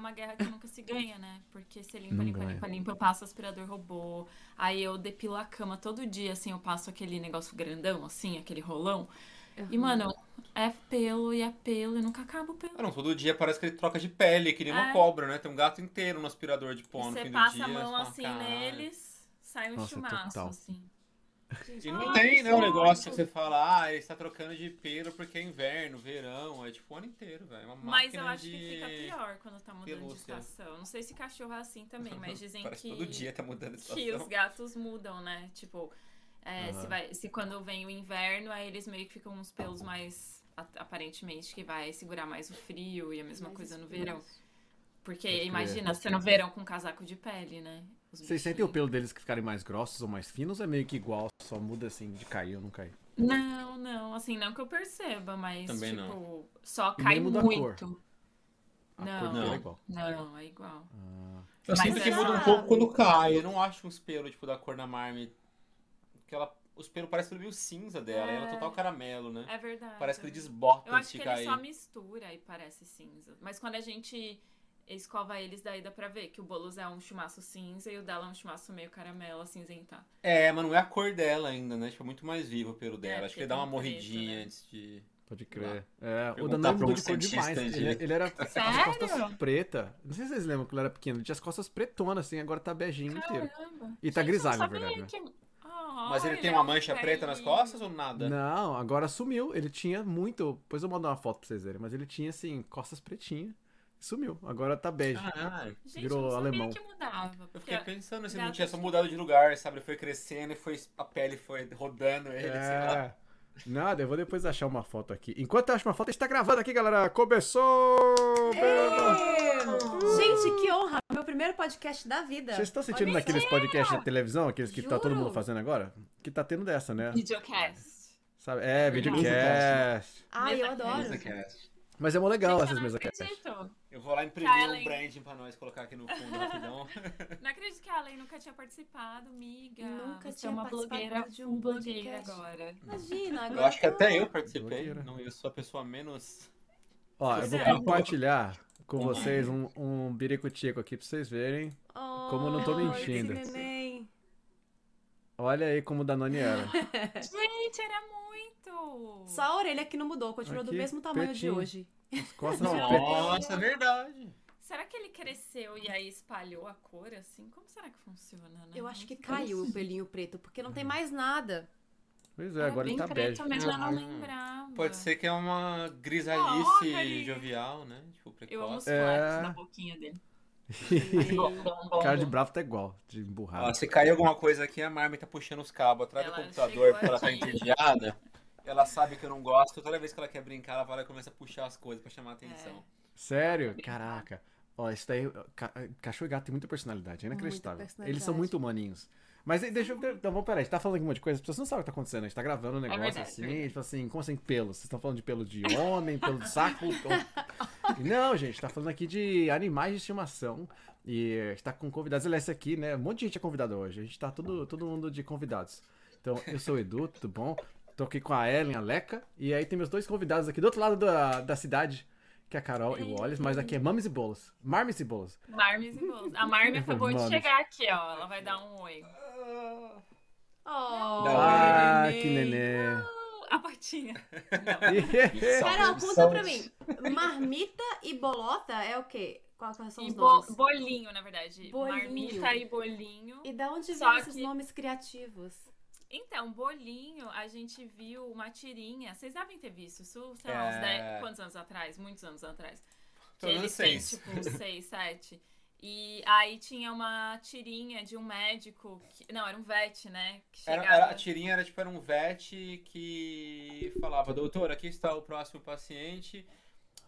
uma guerra que nunca se ganha, né? Porque você limpa, limpa, limpa, limpa, eu passo aspirador robô. Aí eu depilo a cama todo dia, assim, eu passo aquele negócio grandão, assim, aquele rolão. E, mano, é pelo e é pelo e nunca acaba o pelo. Ah, não, todo dia parece que ele troca de pele, que nem uma É. cobra, né? Tem um gato inteiro no aspirador de E pó no você fim do passa dia. a mão você fala, assim neles, sai um Nossa, chumaço, total. assim. E não Ai, tem, né, o que negócio que você fala, ah, ele está trocando de pelo porque é inverno, verão, é tipo o ano inteiro, velho. É uma Mas eu acho de... que fica pior quando tá mudando de pelúcia. estação. Não sei se cachorro é assim também, mas dizem Parece que, todo dia tá mudando de que estação. os gatos mudam, né? Tipo, é, se, Aham. vai, se quando vem o inverno, aí eles meio que ficam uns pelos mais. Aparentemente, que vai segurar mais o frio e a mesma Mais coisa no verão. Porque Pode imagina, você no verão com casaco de pele, né? Os Vocês sentem o pelo deles que ficarem mais grossos ou mais finos ou é meio que igual, só muda assim de cair ou não cair? Não, não, assim, não que eu perceba, mas Também tipo, não. só cai muito. Não. Não. é igual. Não, é igual. Ah, Eu Mas sinto que é- muda um pouco quando cai. Eu não acho uns pelos, tipo, da cor da Marmit. Que ela, os pelos parecem meio cinza dela. É. E ela é total caramelo, né? É verdade. Parece que ele é desbota Eu antes acho de que cair. ele só mistura e parece cinza. Mas quando a gente escova eles, daí dá pra ver que o Boulos é um chumaço cinza e o dela é um chumaço meio caramelo acinzentar. É, mas não é a cor dela ainda, né? Tipo, é muito mais vivo o pelo dela. É, Acho que ele dá uma tem preto, morridinha né? antes de. pode crer. É, o pra mudou um de cor demais. de- Ele, ele era com as Sério? costas preta. Não sei se vocês lembram que ele era pequeno. Ele tinha as costas pretonas, assim, agora tá beijinho inteiro. Caramba! E tá Gente, grisalho, na verdade, né? que- Ah, Mas ele tem é uma um mancha preta nas costas ou nada? Não, agora sumiu. Ele tinha muito. Depois eu mando uma foto pra vocês verem. Mas ele tinha, assim, costas pretinhas. Sumiu. Agora tá bege. Caralho. Gente, Virou eu não sabia alemão. que mudava. Eu fiquei pensando se não gato tinha só mudado de lugar, sabe? Ele foi crescendo e foi, a pele foi rodando ele, sei lá. É. Nada, eu vou depois achar uma foto aqui. Enquanto eu acho uma foto, a gente tá gravando aqui, galera. Começou! Gente, que honra! Meu primeiro podcast da vida. Vocês estão sentindo Olha naqueles podcasts de televisão, aqueles que tá todo Juro. mundo fazendo agora? Que tá tendo dessa, né? Videocast. Sabe? É, videocast. Ai, eu adoro. MesaCast. Mas é mó legal Gente, essas mesas acredito. Eu vou lá imprimir um branding pra nós colocar aqui no fundo rapidão. Não acredito que a Allen nunca tinha participado, miga. Nunca Você tinha é uma participado blogueira, de um blogueira podcast. agora. Imagina, agora Eu acho que tô- até eu participei. Blogueira. Não, eu sou a pessoa menos. Ó, eu vou é. compartilhar com vocês um, um biricutico aqui pra vocês verem. Como eu não tô Oh, mentindo. Olha aí como o Danone era. Gente, era muito! Só a orelha que não mudou, continua do Aqui, mesmo tamanho de hoje. As costas. Nossa, é verdade. Será que ele cresceu e aí espalhou a cor assim? Como será que funciona, né? Eu acho que caiu o pelinho preto, porque não tem mais nada. Pois é, Era agora ele tá preto bege. mesmo, eu não Ah, lembrava. Pode ser que é uma Ah, grisalice olha aí. jovial, né? Tipo, Eu amo os precoce. É. na boquinha dele. Cara de bravo tá igual, de emburrado. se cair alguma coisa aqui, a Marmin tá puxando os cabos atrás do Ela computador chegou porque ela tá entediada. Ela sabe que eu não gosto. Toda vez que ela quer brincar, ela vai lá e começa a puxar as coisas pra chamar a atenção. Sério? Caraca. Ó, isso daí. ca- cachorro e gato tem muita personalidade, é inacreditável. personalidade. Eles são muito humaninhos. Mas deixa eu. Então, vamos peraí, a gente tá falando aqui um monte de coisa, as pessoas não sabem o que tá acontecendo. A gente tá gravando um negócio verdade, assim, é tipo assim, como assim, pelos? Vocês estão falando de pelo de homem, pelo de saco? ou- Não, gente, tá falando aqui de animais de estimação. E a gente tá com convidados. Aliás, esse aqui, né? Um monte de gente é convidado hoje. A gente tá todo, todo mundo de convidados. Então, eu sou o Edu, tudo bom? Tô aqui com a Ellen, a Leca. E aí tem meus dois convidados aqui do outro lado da, da cidade, que é a Carol e o Wallace, mas aqui é Mames e Bolos. Marmes e Bolos. Marmes e bolos. A Marme acabou de Mames. chegar aqui, ó. Ela vai dar um oi. Oh, Da Ah, que nenê. A patinha. Carol, conta pra mim. Marmita e bolota é o quê? Quais quais são E os bo- nomes? bolinho, na verdade. Bolinho. Marmita e bolinho. E da onde Só vêm esses que- nomes criativos? Então, bolinho, a gente viu uma tirinha. Vocês devem ter visto isso, sei lá, É. uns 10, quantos anos atrás? Muitos anos atrás. Que menos eles têm, seis. tipo, uns 6, 7. E aí tinha uma tirinha de um médico. Que, não, era um vet, né? Que Era, era- a tirinha era tipo era um vet que falava, doutor, aqui está o próximo paciente,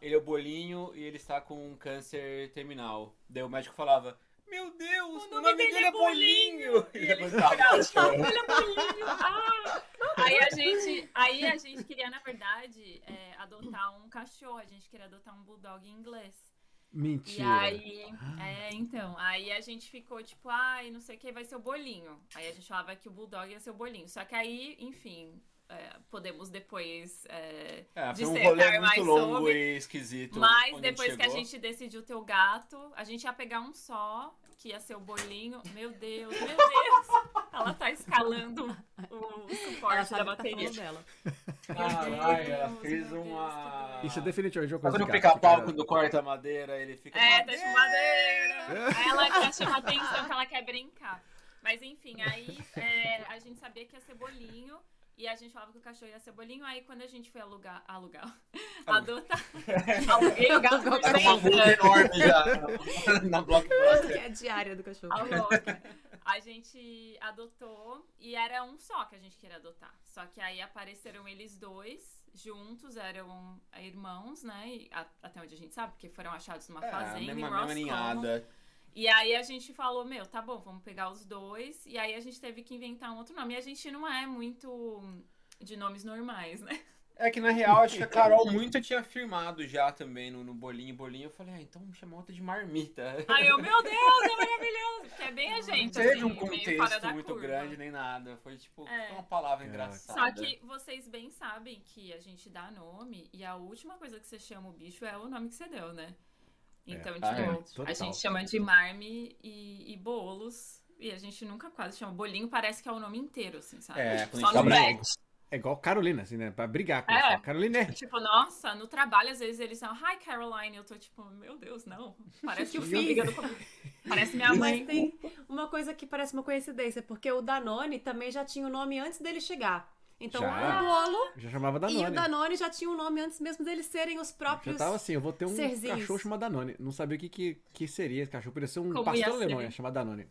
ele é o bolinho e ele está com um câncer terminal. Daí o médico falava, meu Deus, o nome, dele, é bolinho! E E ele o bolinho! Ah! Aí a gente, aí a gente queria, na verdade, é, adotar um cachorro. A gente queria adotar um bulldog inglês. E Mentira. aí, é, então, aí a gente ficou tipo, ai, não sei o que, vai ser o bolinho. Aí a gente falava que o bulldog ia ser o bolinho. Só que aí, enfim, é, podemos depois é, É, foi um dissertar rolê mais muito longo sobre. e esquisito. Mas depois que a gente decidiu ter o gato, a gente ia pegar um só, que ia ser o bolinho. Meu Deus, meu Deus! Ela tá escalando o suporte sabe da tá bateria. falando dela. Caralho, ela fez Deus, uma. Isso é definitivamente uma coisa gato, pica-pau quando corta a madeira, ele fica. É, tá de madeira. Aí ela quer chamar atenção que ela quer brincar. Mas enfim, aí é, a gente sabia que ia ser bolinho. E a gente falava que o cachorro ia ser bolinho. Aí quando a gente foi alugar, alugar, adotar, aluguei o gato por Era uma 100 multa anos. enorme já na Blockbuster. Que é a diária do cachorro. A. A gente adotou e era um só que a gente queria adotar. Só que aí apareceram eles dois juntos, eram irmãos, né? E a- até onde a gente sabe, porque foram achados numa É, fazenda mesma, em mesma Roscommon. ninhada. E aí a gente falou, meu, tá bom, vamos pegar os dois. E aí a gente teve que inventar um outro nome. E a gente não é muito de nomes normais, né? É que na real, acho que a Carol muito tinha afirmado já também no, no bolinho bolinho. Eu falei, ah, então me chama outra de marmita. Aí eu, meu Deus, é maravilhoso. Porque é bem a Não gente, teve assim, um contexto muito curva. grande nem nada. Foi tipo, É. uma palavra É. engraçada. Só que vocês bem sabem que a gente dá nome e a última coisa que você chama o bicho é o nome que você deu, né? Então, Ah, é. tipo, Total. a gente chama de marme e, e bolos. E a gente nunca quase chama bolinho, parece que é o nome inteiro, assim, sabe? É, tipo, só no bravo. É igual Carolina, assim, né? Pra brigar com É. Carolina, Tipo, nossa, no trabalho, às vezes eles falam, hi Caroline, eu tô tipo, meu Deus, não. Parece que brigando com- Parece minha mãe. Mas tem uma coisa que parece uma coincidência, porque o Danone também já tinha o nome antes dele chegar. Então Já? o bolo já chamava e Danone. o Danone já tinha um nome antes mesmo deles serem os Já próprios. tava assim, eu vou ter um serzinhos. cachorro chamado Danone. Não sabia o que, que, que seria esse cachorro. Podia ser um Como pastor alemão, ia chamar Danone.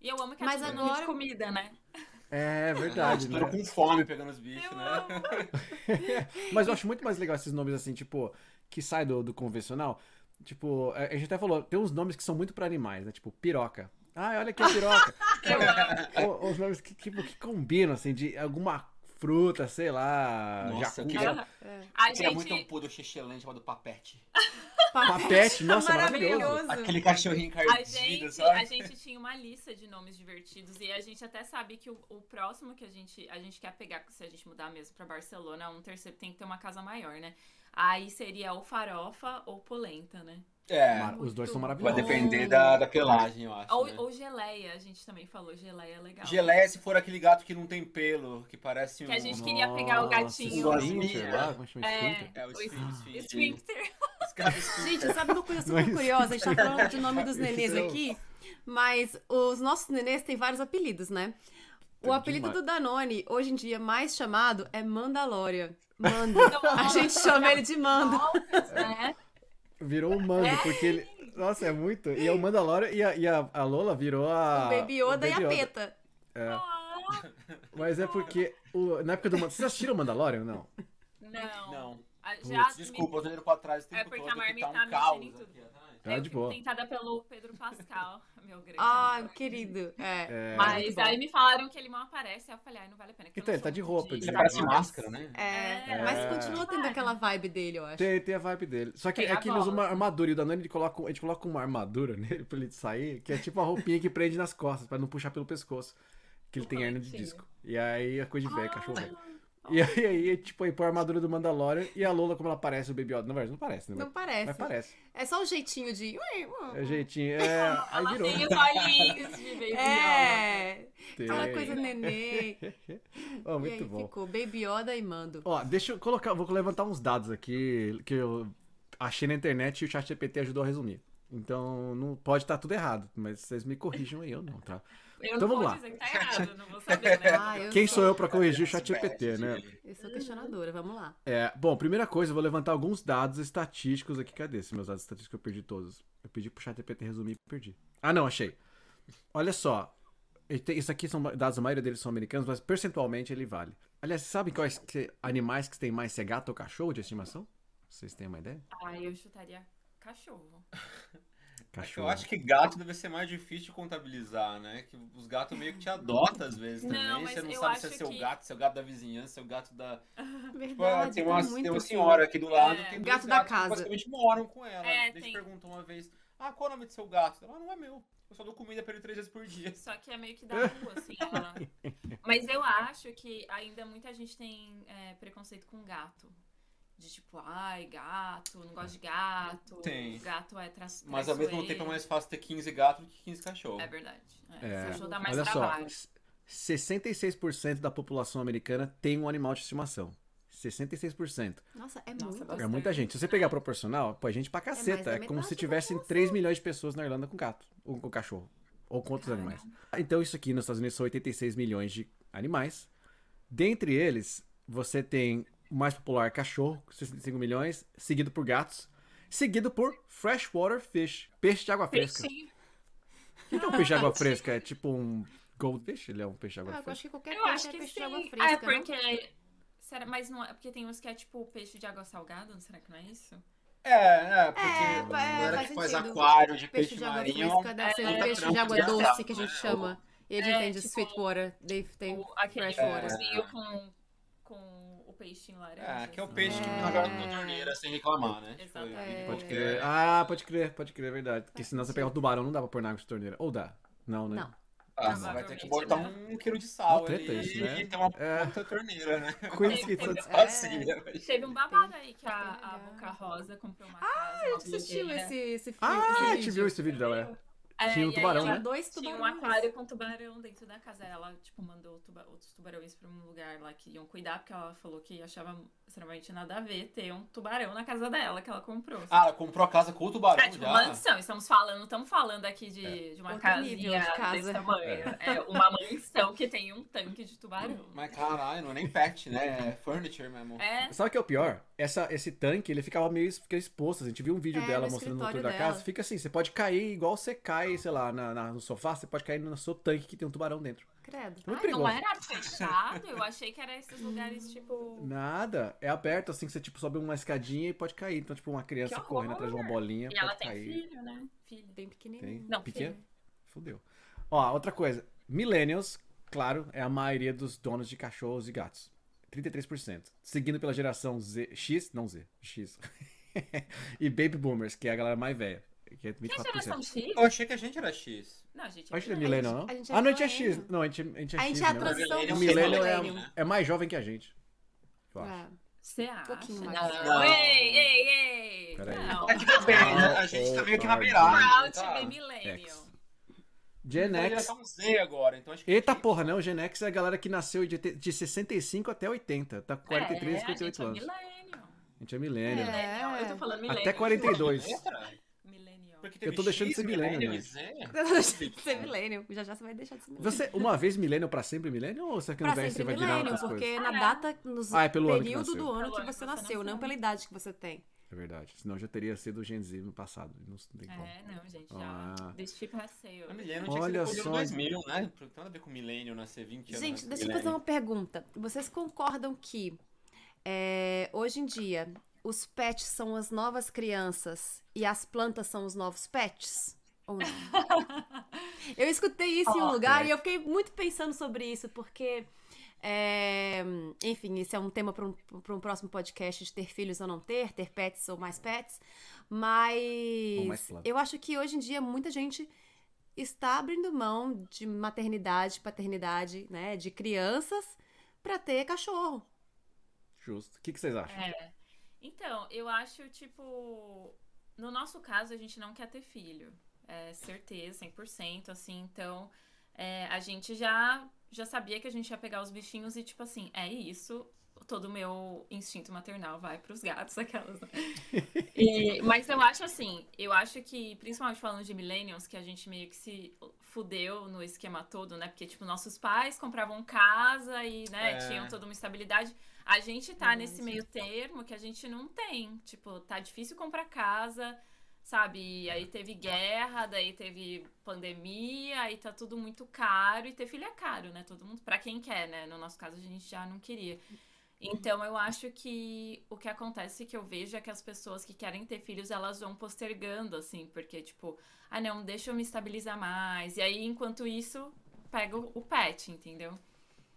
E eu amo que Mas é nome agora- de comida, né? É verdade, Tô né? com fome pegando os bichos, Eu né? amo. Mas eu acho muito mais legal esses nomes assim, tipo, que sai do, do convencional. Tipo, a gente até falou, tem uns nomes que são muito pra animais, né? Tipo, piroca. Ah, olha aqui a piroca. Eu ou os nomes que, tipo, que combinam, assim, de alguma fruta, sei lá. Nossa, jacu- queria- É. A Queria muito um gente. poodle xixelante chamado Papete. Papete, nossa, maravilhoso. Aquele cachorrinho A encardido, gente, sabe? a gente tinha uma lista de nomes divertidos e a gente até sabe que o, o próximo que a gente, a gente quer pegar, se a gente mudar mesmo pra Barcelona, um terceiro tem que ter uma casa maior, né? Aí seria ou farofa ou polenta, né? É, Mar- Os dois são vai maravilhosos. depender da, da pelagem, eu acho. Ou, né? ou geleia, a gente também falou, geleia é legal. Geleia se for aquele gato que não tem pelo, que parece um... Que a gente queria pegar o gatinho. Nossa, Esfínter lá, como chama É. esfínter? É, o O esfínter. Gente, sabe uma coisa é super isso. curiosa? A gente tá falando de nome dos nenês Isso. aqui, mas os nossos nenês têm vários apelidos, né? O apelido do Danone, hoje em dia mais chamado, é Mandalorian. Mando. A gente chama ele de Mando. né? Virou o Mando, porque ele. Nossa, é muito. E é o Mandalorian e a, e a, a Lola virou a. o Baby Yoda o e a Baby Yoda. Peta. Ah, Mas é porque. o- na época do Mandalorian. Vocês assistiram o Mandalorian ou não? Não. Não. A- Já desculpa, eu tô indo pra trás o tempo É porque todo, a Marmi que tá tá um caos em tudo. aqui. Tá eu de boa. tentada pelo Pedro Pascal, meu grande Ah, amor. querido. É. É. Mas aí me falaram que ele não aparece, aí eu falei, ai, não vale a pena. Então, ele tá de roupa, ele Ele parece de máscara, né? É, É. mas continua tendo aquela vibe dele, eu acho. Tem, tem a vibe dele. Só que Tem é a que ele usa uma armadura e o Danone ele coloca, a gente coloca uma armadura nele pra ele sair, que é tipo a roupinha que prende nas costas, pra não puxar pelo pescoço. Que ele tem hernia de disco. E aí é coisa de velho, Ah. cachorro velho. E aí, aí, tipo, aí põe a armadura do Mandalorian e a Lola, como ela parece o Baby Yoda. Na verdade, não parece, né? Não parece. Mas parece. É só o jeitinho de. É o jeitinho. É, aí Ela virou. tem os olhinhos de baby Yoda. É, Tem. aquela coisa nenê. E muito aí bom. ficou Baby Yoda e Mando. Ó, deixa eu colocar, vou levantar uns dados aqui que eu achei na internet e o chat GPT ajudou a resumir. Então, não pode estar tudo errado, mas vocês me corrijam aí ou não, tá? Eu Então não vamos vou lá. dizer que tá errado, não vou saber, né? Ah, Quem sou, sou eu pra corrigir o chat GPT, né? Eu sou questionadora, vamos lá. É, bom, primeira coisa, eu vou levantar alguns dados estatísticos aqui. Cadê esses meus dados estatísticos que eu perdi todos? Eu pedi pro chat GPT resumir e perdi. Ah, não, achei. Olha só. tem- Isso aqui são dados, a maioria deles são americanos, mas percentualmente ele vale. Aliás, vocês sabem quais que- animais que têm mais se é gato ou cachorro de estimação? Vocês têm uma ideia? Ah, eu chutaria cachorro. Cachorro. Eu acho que gato deve ser mais difícil de contabilizar, né? Que os gatos meio que te adotam às vezes também. Não, você não sabe se é seu que- gato, seu gato da vizinhança, seu gato da. Tipo, Verdade, tem, uma, tem uma senhora aqui do lado, É. tem dois Gato da gatos que casa. basicamente moram com ela. É, Desde tem- perguntou uma vez: Ah, qual é o nome do seu gato? Ela, não é meu. Eu só dou comida pra ele três vezes por dia. Só que é meio que da rua, assim. ela- Mas eu acho que ainda muita gente tem é, preconceito com gato. De tipo, ai, gato, não gosto de gato. Tem. Gato é tra Mas ao mesmo tempo é mais fácil ter 15 gatos do que 15 cachorros. É verdade. É, É, Cachorro dá mais olha só, trabalho. 66% da população americana tem um animal de estimação. 66%. Nossa, é Nossa, muito. É muita gente. Se você pegar proporcional, pô, é gente pra mais caceta. da É, como se tivessem 3 milhões de pessoas na Irlanda com gato. Ou com cachorro. Ou com outros Caramba. animais. Então, isso aqui nos Estados Unidos são 86 milhões de animais. Dentre eles, você tem o mais popular cachorro, com 65 milhões, seguido por gatos, seguido por freshwater fish, peixe de água fresca. Peixinho. O que que é um peixe de água fresca? É tipo um goldfish? Ele é um peixe de água Ah, eu fresca? acho que qualquer Eu peixe é peixe sim. de água é fresca, não? porque... Será, mas não é porque tem uns que é tipo peixe de água salgada, será que não é isso? É, é, porque É, a galera faz que faz sentido. aquário de Peixe peixe, de água marinho. fresca deve ser é, um peixe de água doce que a gente né? chama. E ele É, entende tipo, Sweetwater. Dave tem O, aquele freshwater. freshwaterzinho com, com o peixinho laranja. É, que é o assim. peixe que É. joga na torneira sem reclamar, né? Tipo, Exatamente. ele- Pode É. crer. Ah, pode crer, pode crer, é verdade. Porque senão você pegar um tubarão, não dá pra pôr na água de torneira. Ou dá? Não, né? Não. Ah, você vai ter que botar um quilo de sal Uma treta ali isso, né? e ter uma É. puta torneira, né? Coisa que Facinha, mas- Teve um babado aí que a, a. Boca Rosa comprou uma casa. Ah, Eu assistiu esse, esse filme. Ah, a gente viu esse vídeo dela. É. Tinha um e aí tubarão, né? dois Tinha um tubarões. aquário com tubarão dentro da casa. Ela, tipo, mandou tuba- outros tubarões pra um lugar lá que iam cuidar, porque ela falou que achava extremamente nada a ver ter um tubarão na casa dela que ela comprou. Ah, ela comprou a casa com o tubarão É, tipo, já? mansão. Estamos falando, estamos falando aqui de, de uma Outro casinha de casa. desse tamanho. É uma mansão que tem um tanque de tubarão. Mas caralho, não é nem pet, né? É furniture mesmo. É, Sabe o que é o pior? Essa, esse tanque, ele ficava meio fica exposto. A gente viu um vídeo É, dela no mostrando no tour da casa. Fica assim, você pode cair igual você cai, sei lá, na, na- no sofá, você pode cair no seu tanque que tem um tubarão dentro. Credo. Muito Ai, perigoso. não era fechado? Eu achei que era esses lugares, tipo. Nada. É aberto, assim, que você tipo, sobe uma escadinha e pode cair. Então, tipo, uma criança Que horror. correndo atrás de uma bolinha E ela tem cair. filho, né? Filho. Bem pequenininho. Tem? Não, Pequeno? filho. Fudeu. Ó, outra coisa. Millennials, claro, é a maioria dos donos de cachorros e gatos. 33%. Seguindo pela geração Z, X, não Z, X. e Baby Boomers, que é a galera mais velha. Que é Que 24%. geração X? Eu achei que a gente era X. Não, gente. A gente é é millennial, não? a gente é ah, não, a gente é X. Não, a gente, a gente é A X. gente é a transição do O millennial é, é mais jovem que a gente. Eu acho. É. Você acha? pouquinho não. mais. Não. Ei, ei, ei. Peraí. Não. É tipo bem, né? A gente tá meio que na beirada. To tá? millennial. X. Gen X. geração Z agora, então acho que. Eita porra, não. Gen X é a galera que nasceu de, de 65 até 80. Tá com 43, é, 58 a gente anos. É millennial. A gente é millennial. É. Millennial. Eu tô falando millennial. Até 42. Porque Eu tô teve deixando de X, ser millennial, millennial né? Eu vou deixar de ser millennial. Já já você vai deixar de ser millennial. Você, uma vez millennial pra sempre millennial ou será que no Pra você sempre vai virar outras porque coisas? na é. data, nos Ah, é período do ano Pelo que ano você que você nasceu, nasceu. não pela idade que você tem. É verdade. Senão já teria sido Gen Z no passado. Não, não tem como. É, não, gente, já. Ah. This ship has sailed. A millennial tinha Olha que ser só. 2000, né? Não tem nada a ver com millennial nascer 20 anos. Gente, deixa eu fazer uma pergunta. Vocês concordam que é, hoje em dia os pets são as novas crianças e as plantas são os novos pets? Ou não? eu escutei isso em um lugar é. e eu fiquei muito pensando sobre isso, porque. é, enfim, esse é um tema para um, pra um próximo podcast de ter filhos ou não ter, ter pets ou mais pets. Mas mais eu acho que hoje em dia muita gente está abrindo mão de maternidade, paternidade, né, de crianças para ter cachorro. Justo. O que, que vocês acham? É. Então, eu acho, tipo. No nosso caso, a gente não quer ter filho. É certeza, 100%, assim. Então, é, a gente já, já sabia que a gente ia pegar os bichinhos e, tipo assim, é isso. Todo o meu instinto maternal vai pros gatos, aquelas. né? E- mas eu acho assim, eu acho que, principalmente falando de millennials, que a gente meio que se fudeu no esquema todo, né? Porque, tipo, nossos pais compravam casa e, né, É. tinham toda uma estabilidade. A gente tá Uhum, nesse sim. meio termo que a gente não tem. Tipo, tá difícil comprar casa, sabe? E aí teve guerra, daí teve pandemia, aí tá tudo muito caro. E ter filho é caro, né? Todo mundo, pra quem quer, né? No nosso caso, a gente já não queria. Então, eu acho que o que acontece que eu vejo é que as pessoas que querem ter filhos, elas vão postergando, assim, porque, tipo, ah, não, deixa eu me estabilizar mais. E aí, enquanto isso, pega o pet, entendeu?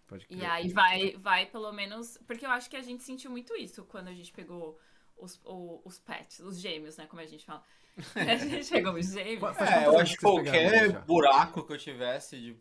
Pode E aí vai, vai pelo menos. Porque eu acho que a gente sentiu muito isso quando a gente pegou os, o- os pets, os gêmeos, né? Como a gente fala. A gente pegou os gêmeos. É, eu acho que pegaram qualquer buraco que eu tivesse de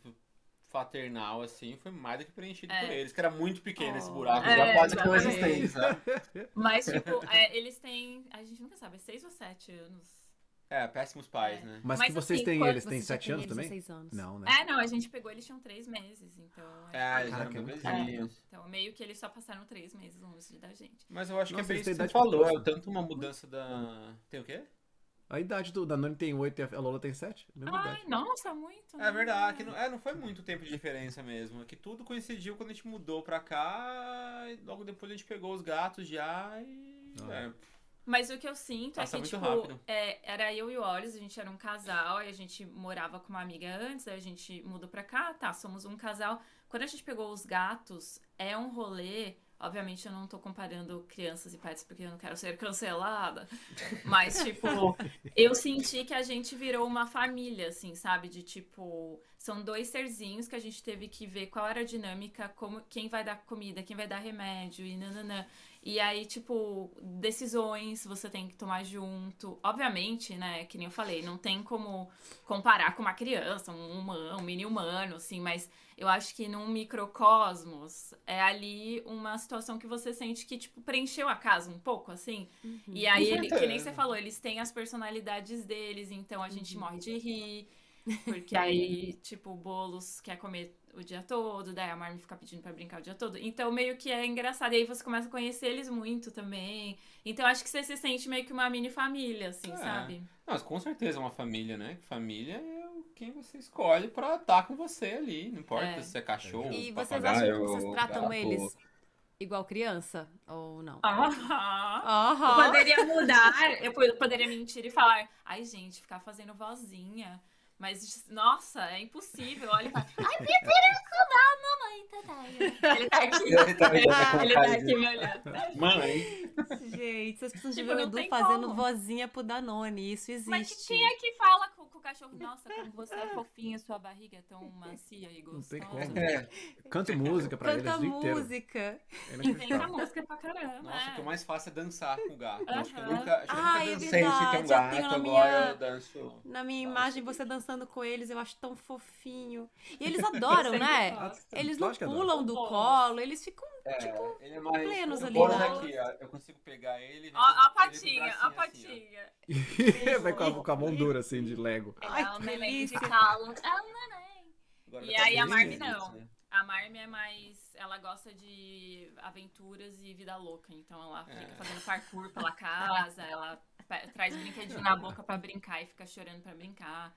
fraternal, assim, foi mais do que preenchido É. por eles, que era muito pequeno esse Oh. buraco, É, já quase existente, sabe? Mas, tipo, é, eles têm. A gente nunca sabe, é seis ou sete anos. É, péssimos pais, É. né? Mas, Mas que vocês assim, têm eles, têm já sete tem anos também? seis anos. Não, né? É, não, a gente pegou, eles tinham três meses, então. É, eram é muito bebezinhos. Então, meio que eles só passaram três meses longe da gente. Mas eu acho Nossa, que é bem isso que você falou, é tanto uma mudança da... Tem o quê? A idade do Danone tem oito e a Lola tem sete. Mesma Ai, idade. nossa, muito. É verdade, que não, é, não foi muito tempo de diferença mesmo. É que tudo coincidiu quando a gente mudou pra cá, e logo depois a gente pegou os gatos já e. Ah. é, Mas o que eu sinto Passa é que, muito tipo, é, era eu e o Olhos, a gente era um casal, e a gente morava com uma amiga antes, aí a gente mudou pra cá, tá, somos um casal. Quando a gente pegou os gatos, é um rolê. Obviamente eu não tô comparando crianças e pets porque eu não quero ser cancelada. Mas, tipo, eu senti que a gente virou uma família, assim, sabe? De tipo, são dois serzinhos que a gente teve que ver qual era a dinâmica, como, quem vai dar comida, quem vai dar remédio e nananã. E aí, tipo, decisões você tem que tomar junto. Obviamente, né, que nem eu falei, não tem como comparar com uma criança, um humano, um mini humano, assim, mas eu acho que num microcosmos é ali uma situação que você sente que, tipo, preencheu a casa um pouco, assim. E aí, ele, que nem você falou, eles têm as personalidades deles, então a gente morre de rir. Porque aí, tipo, o Boulos quer comer o dia todo, daí a Marmi fica pedindo pra brincar o dia todo. Então, meio que é engraçado. E aí você começa a conhecer eles muito também. Então, acho que você se sente meio que uma mini família, assim, É. sabe? Não, mas com certeza é uma família, né? Família é o- quem você escolhe pra estar com você ali. Não importa É. se é cachorro, E vocês acham que vocês tratam gato. eles igual criança? Ou não? Aham. Aham. Eu poderia mudar, eu po- poderia mentir e falar, ai, gente, ficar fazendo vozinha. Mas, nossa, é impossível. Olha e fala, ai, meu Deus, não, mamãe, tá, tá. Ele tá aqui. Ele tá Ele tá aqui de- me olhando. Mãe. Gente, vocês precisam de Tipo, ver o Edu fazendo como. vozinha pro Danone. Isso existe. Mas que- quem é que fala cachorro? Nossa, como você é fofinho, sua barriga é tão macia e gostosa. tem como. É. Canto música pra eles Canta dia inteiro. música. É Inventa inacreditável. música pra caramba. Nossa, é. o que eu mais faço é dançar com o gato. Acho que eu nunca, acho que eu nunca Ai, é dancei sem ter um gato, agora minha- eu danço. Na minha imagem, você dançando com eles, eu acho tão fofinho. E eles adoram, né? Eles não Lógico pulam do colo, eles ficam. É, Tipo, ele é mais plenos ali, aqui, ó, eu consigo pegar ele. Ó, a patinha, ó a assim, patinha. Vai com a, com a mão dura, assim, de Lego. Ai, é um que neném de delícia. calo. É um E tá aí a esquisito, não. né? A Marmi é mais. Ela gosta de aventuras e vida louca. Então ela fica É. fazendo parkour pela casa, ela traz brinquedinho na boca pra brincar e fica chorando pra brincar.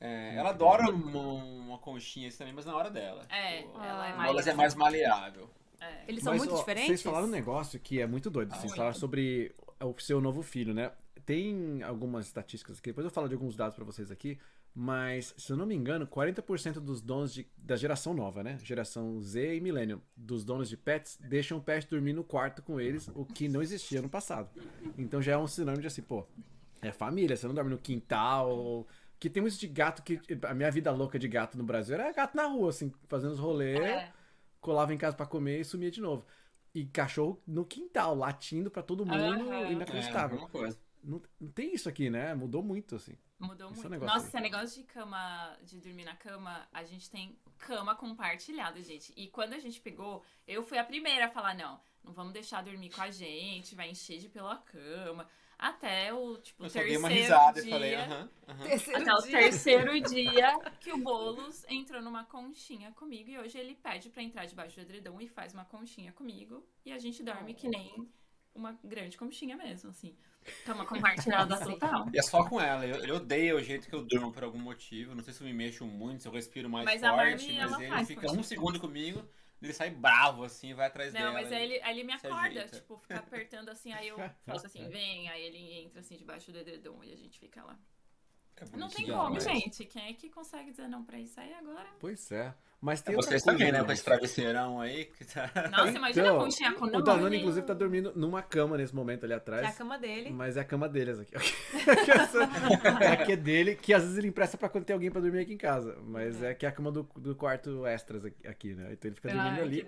É, ela adora uma, uma conchinha assim também, mas na hora dela. É, Tipo, ela é Ah. mais. Molas é mais maleável. É. Eles são Mas, muito ó, diferentes. Vocês falaram um negócio que é muito doido. Vocês Muito. falaram sobre o seu novo filho, né? Tem algumas estatísticas aqui, depois eu falo de alguns dados pra vocês aqui, mas, se eu não me engano, 40% dos donos de- da geração nova, né? Geração Z e Millennium, dos donos de pets, deixam o pet dormir no quarto com eles, o que não existia no passado. Então já é um sinônimo de assim, pô, é família, você não dorme no quintal. Que tem muito de gato que. A minha vida louca de gato no Brasil era gato na rua, assim, fazendo os rolês É. colava em casa pra comer e sumia de novo. E cachorro no quintal, latindo pra todo mundo. É, inacreditável. coisa. não, não tem isso aqui, né? Mudou muito, assim. Mudou Esse é muito. negócio Nossa, aí. esse negócio de cama, de dormir na cama, a gente tem cama compartilhada, gente. E quando a gente pegou, eu fui a primeira a falar, não, não vamos deixar dormir com a gente, vai encher de pela cama. Até o, tipo, Eu terceiro uma risada dia... e falei, aham, aham. Terceiro Até o dia. terceiro dia que o Boulos entrou numa conchinha comigo e hoje ele pede pra entrar debaixo do edredom e faz uma conchinha comigo e a gente dorme que nem uma grande conchinha mesmo, assim. Cama compartilhada Sim. total. E é só com ela. Eu- Ele odeia o jeito que eu durmo por algum motivo. Não sei se eu me mexo muito, se eu respiro mais Mas a forte, Marmi, mas ela ele faz fica um segundo comigo, ele sai bravo assim, vai atrás Não, dela. mas aí ele, aí ele me acorda, tipo, fica apertando assim, aí eu faço assim, vem, aí ele entra assim debaixo do edredom e a gente fica lá. É Não tem como, mas- gente. Quem é que consegue dizer não pra isso aí agora? Pois é. Mas É tem outra vocês coisa, também, né? né? Com esse travesseirão aí. Que tá... Nossa, imagina Então, a conchinha com O Danone, inclusive, tá dormindo numa cama nesse momento ali É a atrás. cama dele. Mas é a cama deles aqui. é a que é dele, que às vezes ele empresta pra quando tem alguém pra dormir aqui em casa. Mas é que é a cama do, do quarto extras aqui- né? Então ele fica dormindo Ai, ali.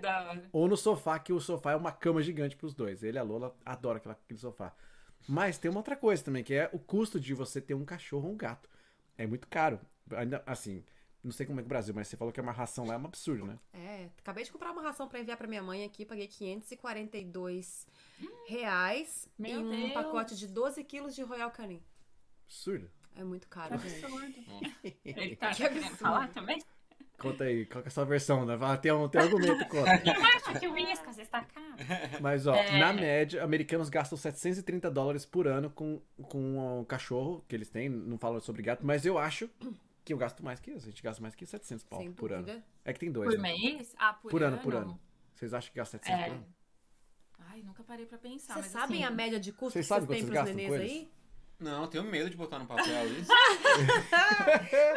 Ou no sofá, que o sofá é uma cama gigante pros dois. Ele e a Lola adoram aquela- aquele sofá. Mas tem uma outra coisa também, que é o custo de você ter um cachorro ou um gato. É muito caro. Ainda, assim, não sei como é que é o Brasil, mas você falou que uma ração lá é um absurdo, né? É, acabei de comprar uma ração pra enviar pra minha mãe aqui, paguei 542 reais Meu em um Deus. pacote de 12 quilos de Royal Canin. Absurdo. É muito caro, gente. Absurdo. Ele tá Que querendo absurdo. falar também? Conta aí, qual que é a sua versão, né? Tem um, tem argumento, conta. Eu acho que o Whiskas está caro. Mas, ó, É. na média, americanos gastam 730 dólares por ano com, com o cachorro que eles têm. Não falo sobre gato, mas eu acho que eu gasto mais que isso. A gente gasta mais que 700 pau Sem por ano. É que tem dois, Por né? mês? Ah, por, Por ano, por ano. Vocês acham que gasta 700 É. por ano? Ai, nunca parei pra pensar. Vocês mas sabem assim, a média de custo Vocês que sabem vocês quanto têm pros gastam nenês aí? Não, eu tenho medo de botar no papel isso.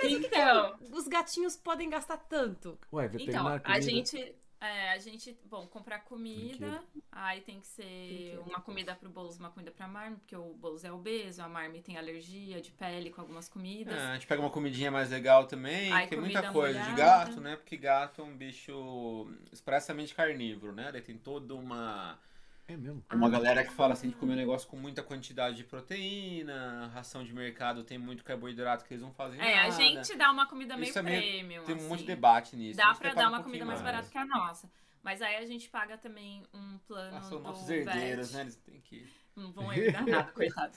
Então, Os gatinhos podem gastar tanto. Ué, então veterinário, a comida. gente... É, a gente, bom, comprar comida, aí tem que ser Brinquedo. uma comida pro Boulos, uma comida pra Marmi, porque o Boulos é obeso, a Marmi tem alergia de pele com algumas comidas. Ah, a gente pega uma comidinha mais legal também. Ai, tem muita coisa de molhada. gato, né? Porque gato é um bicho expressamente carnívoro, né? Ele tem toda uma. É mesmo. Uma galera que fala assim de comer um negócio com muita quantidade de proteína, ração de mercado tem muito carboidrato que eles não fazem É, a nada. gente dá uma comida meio Isso é meio- premium, Tem um assim. monte de debate nisso. a Dá pra dar uma um comida mais barata que a nossa. Mas aí a gente paga também um plano Ah, são do nossos herdeiros, vet. né? Eles têm que. Não vão herdar nada, coitado.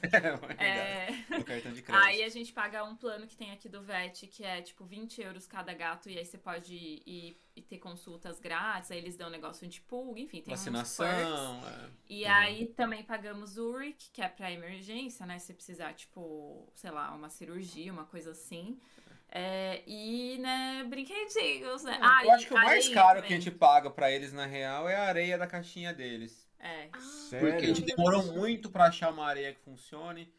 É, É, o cartão de crédito. aí a gente paga um plano que tem aqui do VET, que é tipo 20 euros cada gato, e aí você pode ir e ter consultas grátis, aí eles dão um negócio de pulga, enfim, tem. Vacinação. é. E aí também pagamos o URIC, que é pra emergência, né? Se precisar, tipo, sei lá, uma cirurgia, uma coisa assim. É, e, né, brinquedinhos, né? Ah, Eu acho que o mais caro também. que a gente paga pra eles, na real, é a areia da caixinha deles. É. Sério? Porque a gente demorou muito pra achar uma areia que funcione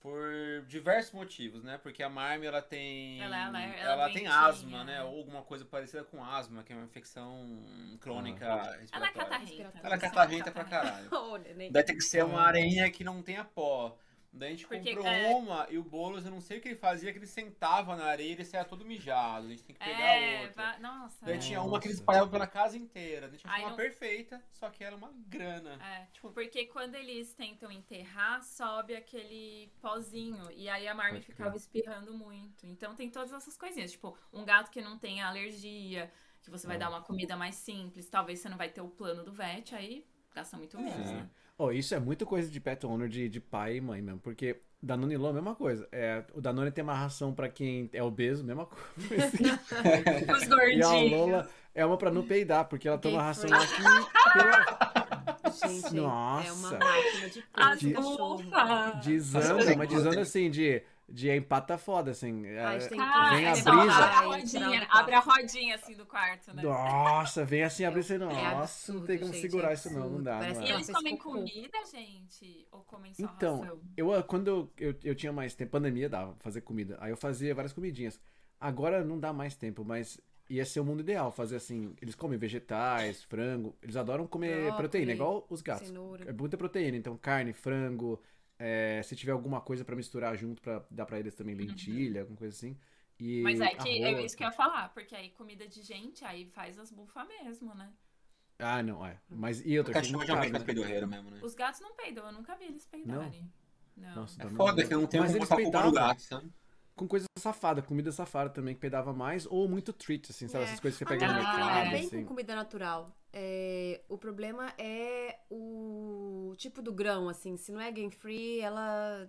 por diversos motivos, né? Porque a Marmy, ela tem Ela é ela é ela tem asma, né? né? Ou alguma coisa parecida com asma, que é uma infecção crônica Ela é respiratória. catarrenta. Ela é catarrenta pra caralho. Daí tem que ser uma areinha que não tenha pó. Daí a gente Porque, comprou é- uma e o Boulos, eu não sei o que ele fazia, que ele sentava na areia e ele saia todo mijado. A gente tem que pegar É, outra. va- nossa. Daí tinha uma que eles Nossa. espalhavam pela casa inteira. Daí tinha Aí uma não- perfeita, só que era uma grana. É, tipo, porque quando eles tentam enterrar, sobe aquele pozinho. E aí a Marmy ficava espirrando muito. Então tem todas essas coisinhas. Tipo, um gato que não tem alergia, que você vai É. dar uma comida mais simples. Talvez você não vai ter o plano do vet, aí gasta muito menos, É. né? Oh, isso é muita coisa de pet owner, de, de pai e mãe mesmo. Porque Danone e Lô é a mesma coisa. É, o Danone tem uma ração pra quem é obeso, mesma coisa. Os e a gordinhos. Lola é uma pra não peidar, porque ela toma Gay ração aqui pela... Gente, é Nossa. uma máquina de cachorro. bufas. Desanda, mas desanda assim, de, de empata foda, assim. É, Ai, tem Ah, Vem a é brisa. abre a rodinha, abre a rodinha assim do quarto, né? Nossa, vem assim, abre assim, nossa, não absurdo, tem como gente, segurar é isso não, não dá, não E é. ela eles comem comida, gente? Ou comem só Então, ração? Eu, ah, quando eu, eu, eu tinha mais tempo, pandemia dava pra fazer comida. Aí eu fazia várias comidinhas. Agora não dá mais tempo, mas ia ser o mundo ideal. Fazer assim, eles comem vegetais, frango. Eles adoram comer Brócolis, proteína, igual os gatos. Cenoura. É muita proteína, então carne, frango. É, se tiver alguma coisa pra misturar junto, pra dar pra eles também lentilha, alguma coisa assim. E Mas é que é isso que eu ia falar, porque aí comida de gente, aí faz as bufas mesmo, né? Ah, não, é. Mas e outra, cachorro caro, faz né? mesmo, né? Os gatos não peidam, eu nunca vi eles peidarem. Não. Nossa, É foda não. que eu não tenho Mas como eles no peidavam. gato, sabe? com coisa safada, comida safada também, que peidava mais, ou muito treat, assim, sabe? É. Essas coisas que você Ah, pega no não, mercado, não, é bem assim. com comida natural. É, o problema é o tipo do grão, assim. Se não é grain free, ela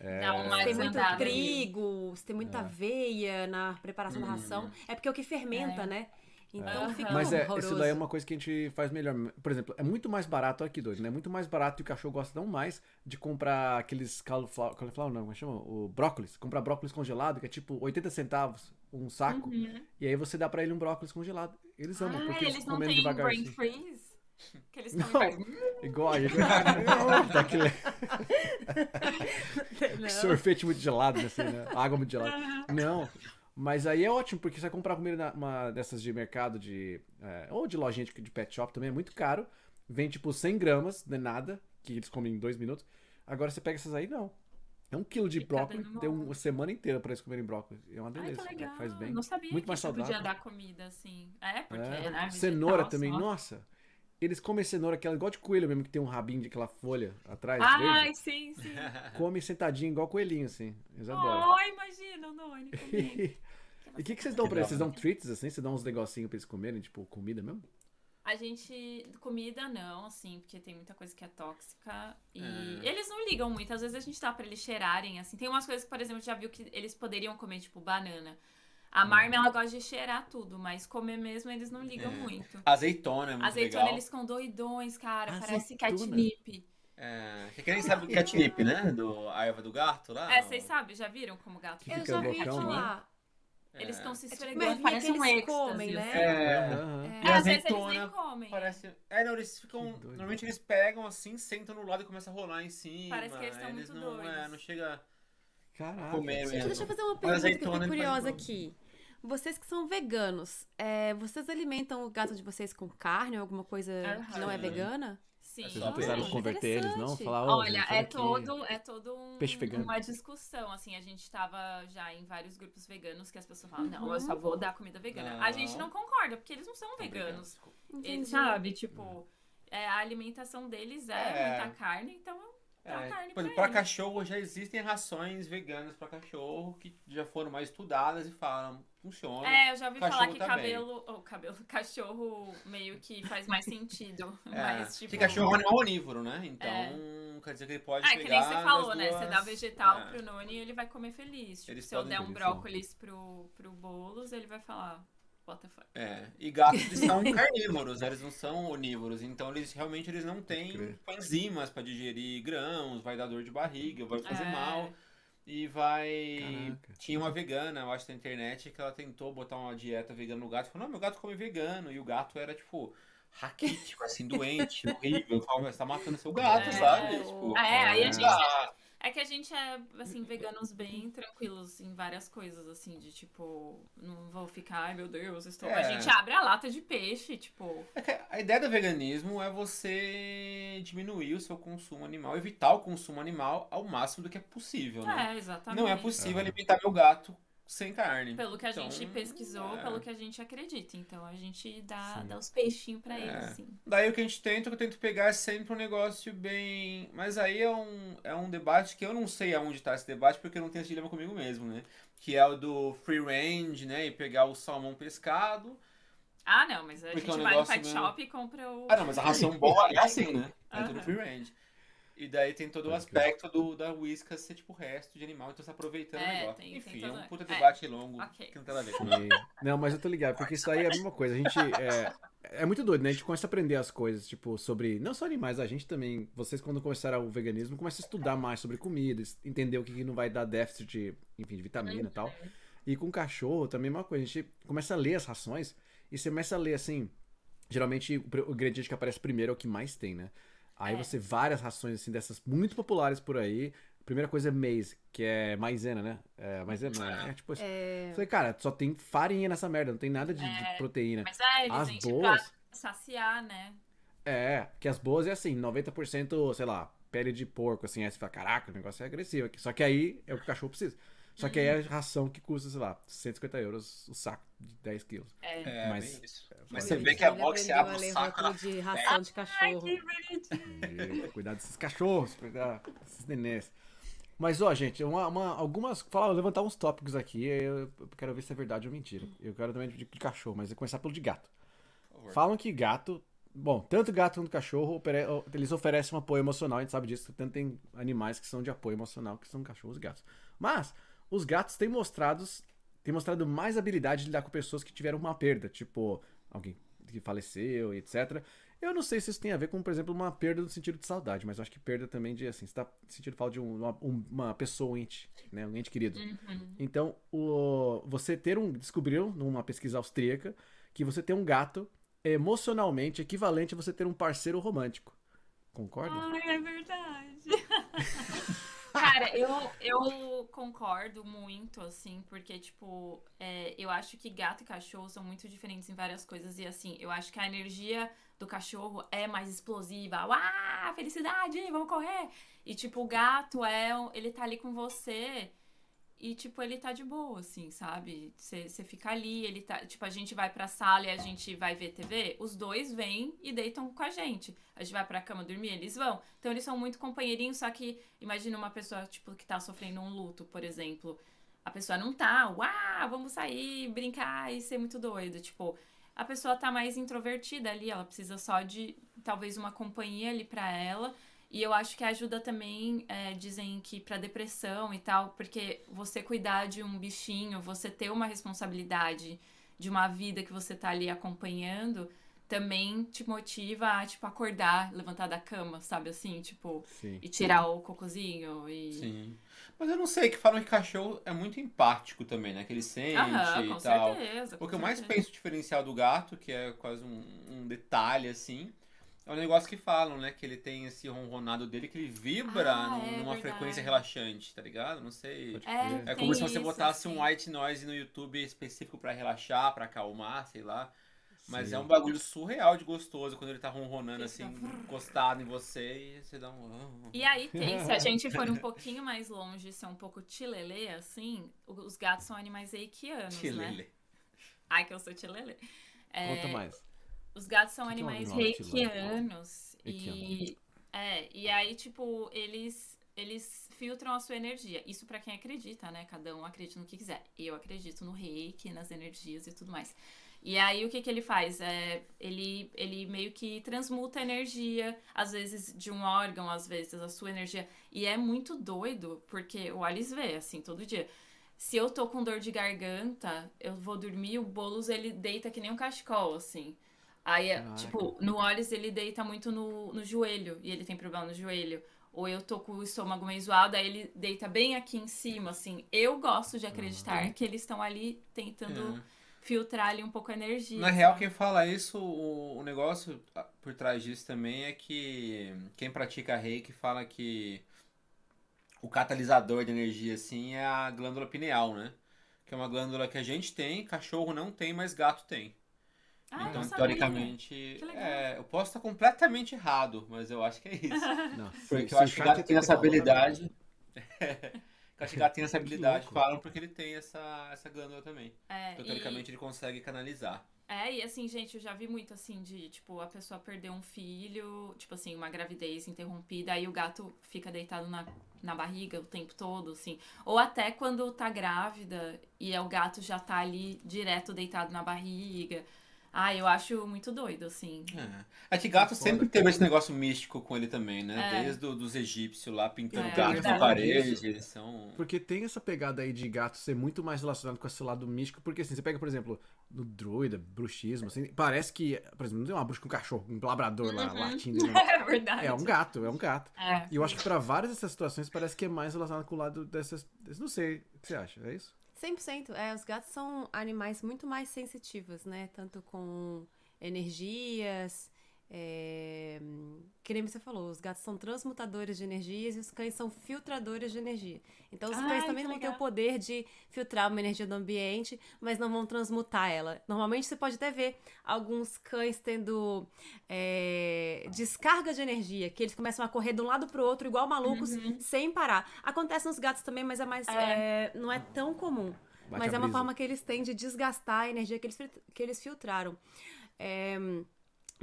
Dá uma se tem muito ali. trigo, se tem muita É. aveia na preparação da Hum. ração. É porque é o que fermenta, É. né? Então É. fica Mas é, horroroso. isso daí é uma coisa que a gente faz melhor. Por exemplo, é muito mais barato, olha que doido, né? É muito mais barato e o cachorro gosta não mais de comprar aqueles cauliflower, cauliflower não, como é que chama? O brócolis. Comprar brócolis congelado, que é tipo 80 centavos um saco. Uhum. E aí você dá pra ele um brócolis congelado. Eles amam, Ah, porque eles eles têm devagar. brain assim. freeze? Que eles Não. comem mais- Igual a gente. Daquele sorvete muito gelado, assim, né? Água muito gelada. Não. Mas aí é ótimo, porque você vai comprar comida uma dessas de mercado, de é, ou de lojinha de, de pet shop também, é muito caro. Vem tipo 100 gramas, não é nada, que eles comem em dois minutos. Agora você pega essas aí, não. É um quilo de Fica brócolis, tem uma semana inteira pra eles comerem brócolis. É uma Ai, delícia, que legal. faz bem. Não sabia Muito que mais você podia saudável. dar comida assim. É, porque, É. né? Cenoura também, só. nossa. eles comem cenoura, aquela igual de coelho mesmo, que tem um rabinho de aquela folha atrás. Ai, verde. sim, sim. Come sentadinho igual coelhinho, assim. Eles adoram. Ai, imagina o Noni comendo. e o que, que vocês dão pra eles? Vocês dão treats assim? Vocês dão uns negocinhos pra eles comerem, tipo comida mesmo? A gente. Comida não, assim, porque tem muita coisa que é tóxica. E É. eles não ligam muito. Às vezes a gente dá pra eles cheirarem, assim. Tem umas coisas que, por exemplo, já viu que eles poderiam comer, tipo, banana. A Marma, ela gosta de cheirar tudo, mas comer mesmo eles não ligam É. muito. Azeitona é muito Azeitona, legal. eles ficam doidões, cara. Parece Azeitona. catnip. É, que quem sabe o catnip, né? Do, a erva do gato lá. É, vocês sabem, já viram como gato Que Eu já vi loucão, né? Eles estão se É tipo esfregando, parece que um eles comem, né? assim. É, Aham. É. E É, às vezes eles azeitona nem comem. Parece. É, não, eles ficam. Doido. Normalmente eles pegam assim, sentam no lado e começam a rolar em cima. Parece que eles estão muito não, É, doidos. não chega. Caraca. Comer Gente, mesmo. deixa eu fazer uma pergunta que eu fiquei faz curiosa aqui. Vocês que são veganos, é, vocês alimentam o gato de vocês com carne ou alguma coisa que não é vegana? Sim. Vocês não precisaram converter eles, não? Falar, Olha, gente, é aqui. todo, é todo um, Peixe vegano. uma discussão, assim, a gente tava já em vários grupos veganos que as pessoas falam, não, eu só vou dar comida vegana. A Não. gente não concorda, porque eles não são veganos. Entendi. Eles, sabe, tipo, é, a alimentação deles é, É. muita carne, então dá É, carne pra pra cachorro já existem rações veganas pra cachorro que já foram mais estudadas e falam, funciona. É, eu já ouvi falar que também. cabelo, ou cabelo, cachorro meio que faz mais sentido, É, mas tipo... que cachorro é um onívoro, né? Então, quer dizer que ele pode Ah, pegar que nem você falou, né? duas- Você dá vegetal é. pro Noni, ele vai comer feliz. Tipo, se eu der um brócolis pro, pro Boulos, ele vai falar, what the fuck. É, e gatos eles são carnívoros, né? eles não são onívoros, então eles realmente eles não têm enzimas pra digerir grãos, vai dar dor de barriga, vai fazer É. mal e vai. Caraca. Tinha uma vegana, eu acho, na internet que ela tentou botar uma dieta vegana no gato, falou: "Não, meu gato come vegano" e o gato era tipo raquítico, assim, doente, horrível. Falava, você tá matando seu gato, É. sabe? Tipo, É, aí a É. gente. ah, É que a gente é, assim, veganos bem tranquilos em várias coisas, assim, de tipo, não vou ficar, ai meu Deus, estou. A É. gente abre a lata de peixe, tipo. É que A ideia do veganismo é você diminuir o seu consumo animal, evitar o consumo animal ao máximo do que é possível, né? É, exatamente. Não é possível Aham. alimentar meu gato sem carne. Pelo que a Então, gente pesquisou, é. pelo que a gente acredita. Então a gente dá, Sim. dá os peixinhos pra É. eles, assim. Daí o que a gente tenta, eu tento pegar é sempre um negócio bem. Mas aí é um, é um debate que eu não sei aonde tá esse debate, porque eu não tenho esse dilema comigo mesmo, né? Que é o do free range, né? E pegar o salmão pescado. Ah, não, mas a Porque gente é um vai no pet mesmo- shop e compra o. Ah, não, mas a ração boa é assim, né? É tudo Aham. free range. E daí tem todo o aspecto do, da whiskas ser tipo o resto de animal, então você tá aproveitando É, o negócio. tem- tem Enfim, todo- é um puta é. debate longo Ok. que não tem nada a ver com E- Não, mas eu tô ligado, porque isso aí é a mesma coisa. A gente. É, é muito doido, né? A gente começa a aprender as coisas, tipo, sobre. Não só animais, a gente também. Vocês, quando começaram o veganismo, começam a estudar mais sobre comida, es- entender o que que não vai dar déficit de, enfim, de vitamina e tal. E com cachorro também é uma coisa. A gente começa a ler as rações e você começa a ler assim. Geralmente o, pr- o ingrediente que aparece primeiro é o que mais tem, né? Aí É. você várias rações assim dessas muito populares por aí. A primeira coisa é maize, que é maisena, né? É, maisena, né? é tipo É, Falei, cara, só tem farinha nessa merda, não tem nada de, de É, proteína. Mas é, eles As enchem boas, pra saciar, né? é, que as boas é assim, 90%, sei lá, pele de porco, assim, aí você fala, caraca, o negócio é agressivo aqui. Só que aí é o que o cachorro precisa. Só que aí é a ração que custa, sei lá, 150 euros o saco de 10 quilos. É. É, Mas- isso. Mas Mas você vê que a box a abre o saco. rótulo de ração de cachorro. E cuidar desses cachorros, cuidar desses nenês. Mas, ó, gente, uma, uma- algumas. Falar, levantar uns tópicos aqui, eu, eu quero ver se é verdade ou mentira. Eu quero também de, de cachorro, mas eu vou começar pelo de gato. Falam que gato. Bom, tanto gato quanto cachorro, eles oferecem um apoio emocional, a gente sabe disso, tanto tem animais que são de apoio emocional, que são cachorros e gatos. Mas, os gatos têm mostrado, têm mostrado mais habilidade de lidar com pessoas que tiveram uma perda, tipo, alguém que faleceu, etc. Eu não sei se isso tem a ver com, por exemplo, uma perda no sentido de saudade, mas eu acho que perda também de, assim, você tá sentindo falta de um- uma, um- uma pessoa, um ente, né, um ente querido. Uhum. Então, o, você ter um. Descobriu numa pesquisa austríaca que você ter um gato é emocionalmente equivalente a você ter um parceiro romântico. Concorda? Ai, é verdade. Cara, eu, eu concordo muito, assim, porque, tipo, é, eu acho que gato e cachorro são muito diferentes em várias coisas. E, assim, eu acho que a energia do cachorro é mais explosiva. Uau, felicidade, vamos correr! E, tipo, o gato é. Ele tá ali com você. E, tipo, ele tá de boa, assim, sabe? Você fica ali, ele tá. Tipo, a gente vai pra sala e a gente vai ver TV, os dois vêm e deitam com a gente. A gente vai pra cama dormir, eles vão. Então, eles são muito companheirinhos, só que imagina uma pessoa, tipo, que tá sofrendo um luto, por exemplo. A pessoa não tá, uau, vamos sair, brincar e ser muito doido. Tipo, a pessoa tá mais introvertida ali, ela precisa só de talvez uma companhia ali pra ela. E eu acho que ajuda também, é, dizem que para depressão e tal, porque você cuidar de um bichinho, você ter uma responsabilidade de uma vida que você tá ali acompanhando, também te motiva a, tipo, acordar, levantar da cama, sabe assim? Tipo, Sim. e tirar o cocôzinho e... Sim. Mas eu não sei, que falam que cachorro é muito empático também, né? Que ele sente Aham, e com tal. certeza. O que eu mais penso diferencial do gato, que é quase um, um detalhe assim, é um negócio que falam, né? Que ele tem esse ronronado dele que ele vibra Ah, num- é numa verdade. frequência relaxante, tá ligado? Não sei. É. É como se você isso, botasse assim. um white noise no YouTube específico pra relaxar, pra acalmar, sei lá. Mas Sim. é um bagulho surreal de gostoso quando ele tá ronronando assim, encostado em você e você dá um. E aí tem, se a gente for um pouquinho mais longe, ser um pouco tilelê, assim, os gatos são animais reikianos, né? Chilele. Ai, que eu sou tilelê. É, Conta mais. Os gatos são que que é um animais reikianos. E, é, e aí, tipo, eles, eles filtram a sua energia. Isso pra quem acredita, né? Cada um acredita no que quiser. Eu acredito no reiki, nas energias e tudo mais. E aí, o que, que ele faz? É, ele, ele meio que transmuta a energia, às vezes de um órgão, às vezes a sua energia. E é muito doido, porque o Alice vê, assim, todo dia. Se eu tô com dor de garganta, eu vou dormir, o Boulos, ele deita que nem um cachecol, assim. Aí, Caraca. tipo, no Alice, ele deita muito no, no joelho, e ele tem problema no joelho. Ou eu tô com o estômago meio zoado, aí ele deita bem aqui em cima, assim. Eu gosto de acreditar que eles estão ali tentando É. filtrar ali um pouco a energia. Na real, quem fala isso, o, o negócio por trás disso também é que quem pratica reiki fala que o catalisador de energia, assim, é a glândula pineal, né? Que é uma glândula que a gente tem, cachorro não tem, mas gato tem. Ah, então, teoricamente, é, eu posso estar completamente errado, mas eu acho que é isso. Não, Porque se- eu acho que o gato tem essa habilidade. Eu acho que o gato tem essa habilidade, falam porque ele tem essa, essa glândula também. É, Então, e- teoricamente, ele consegue canalizar. É, e assim, gente, eu já vi muito assim de, tipo, a pessoa perder um filho, tipo assim, uma gravidez interrompida, aí o gato fica deitado na, na barriga o tempo todo, assim. Ou até quando tá grávida e é o gato já tá ali direto deitado na barriga. Ah, eu acho muito doido, assim. É. É que gato sempre teve esse negócio místico com ele também, né? É. Desde o, dos egípcios lá pintando É, gato na parede, eles são. Porque tem essa pegada aí de gato ser muito mais relacionado com esse lado místico, porque assim, você pega, por exemplo, no druida, bruxismo, assim, parece que, por exemplo, não tem uma bruxa com um cachorro, um labrador lá, Uhum. latindo. não. É verdade. É um gato, é um gato. É. E eu acho que pra várias dessas situações parece que é mais relacionado com o lado dessas. Não sei, o que você acha? É isso? 100%. É, os gatos são animais muito mais sensitivos, né? Tanto com energias. É... Que nem você falou, os gatos são transmutadores de energias e os cães são filtradores de energia. Então, os Ai, cães também vão ter o poder de filtrar uma energia do ambiente, mas não vão transmutar ela. Normalmente, você pode até ver alguns cães tendo é, descarga de energia, que eles começam a correr de um lado pro outro, igual malucos, sem parar. Acontece nos gatos também, mas é mais, é, não é tão comum. Bate Mas a é uma forma que eles têm de desgastar a energia que eles, que eles filtraram. É,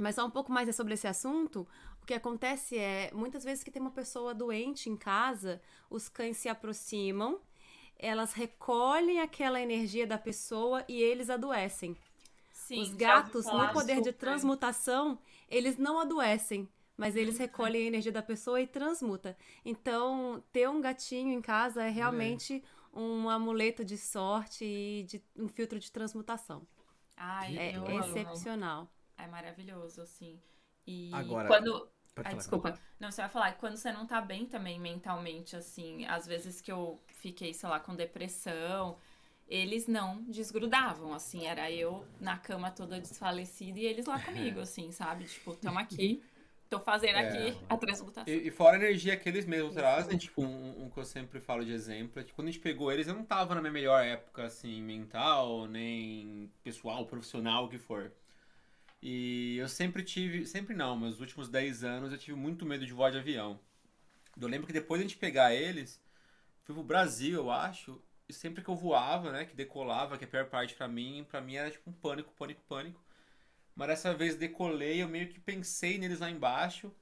mas só um pouco mais sobre esse assunto, o que acontece é, muitas vezes que tem uma pessoa doente em casa, os cães se aproximam, elas recolhem aquela energia da pessoa e eles adoecem. Sim, Os gatos, no poder de transmutação, eles não adoecem, mas eles recolhem a energia da pessoa e transmuta. Então, ter um gatinho em casa é realmente um amuleto de sorte e de um filtro de transmutação. Ai, É amo. É maravilhoso, assim. E Agora- quando. Falar. desculpa. Não, você vai falar, quando você não tá bem também mentalmente, assim, às vezes que eu fiquei, sei lá, com depressão, eles não desgrudavam, assim, era eu na cama toda desfalecida e eles lá comigo, assim, sabe? Tipo, tamo aqui, tô fazendo É. aqui a transmutação. E, e fora a energia que eles mesmos trazem, tipo, um, um que eu sempre falo de exemplo, é que quando a gente pegou eles, eu não tava na minha melhor época, assim, mental, nem pessoal, profissional, o que for. E eu sempre tive, sempre não, mas nos últimos 10 anos eu tive muito medo de voar de avião. Eu lembro que depois de a gente pegar eles, fui pro Brasil, eu acho, sempre que eu voava, né, que decolava, que é a pior parte pra mim, pra mim era tipo um pânico, pânico, pânico. Mas dessa vez decolei, eu meio que pensei neles lá embaixo.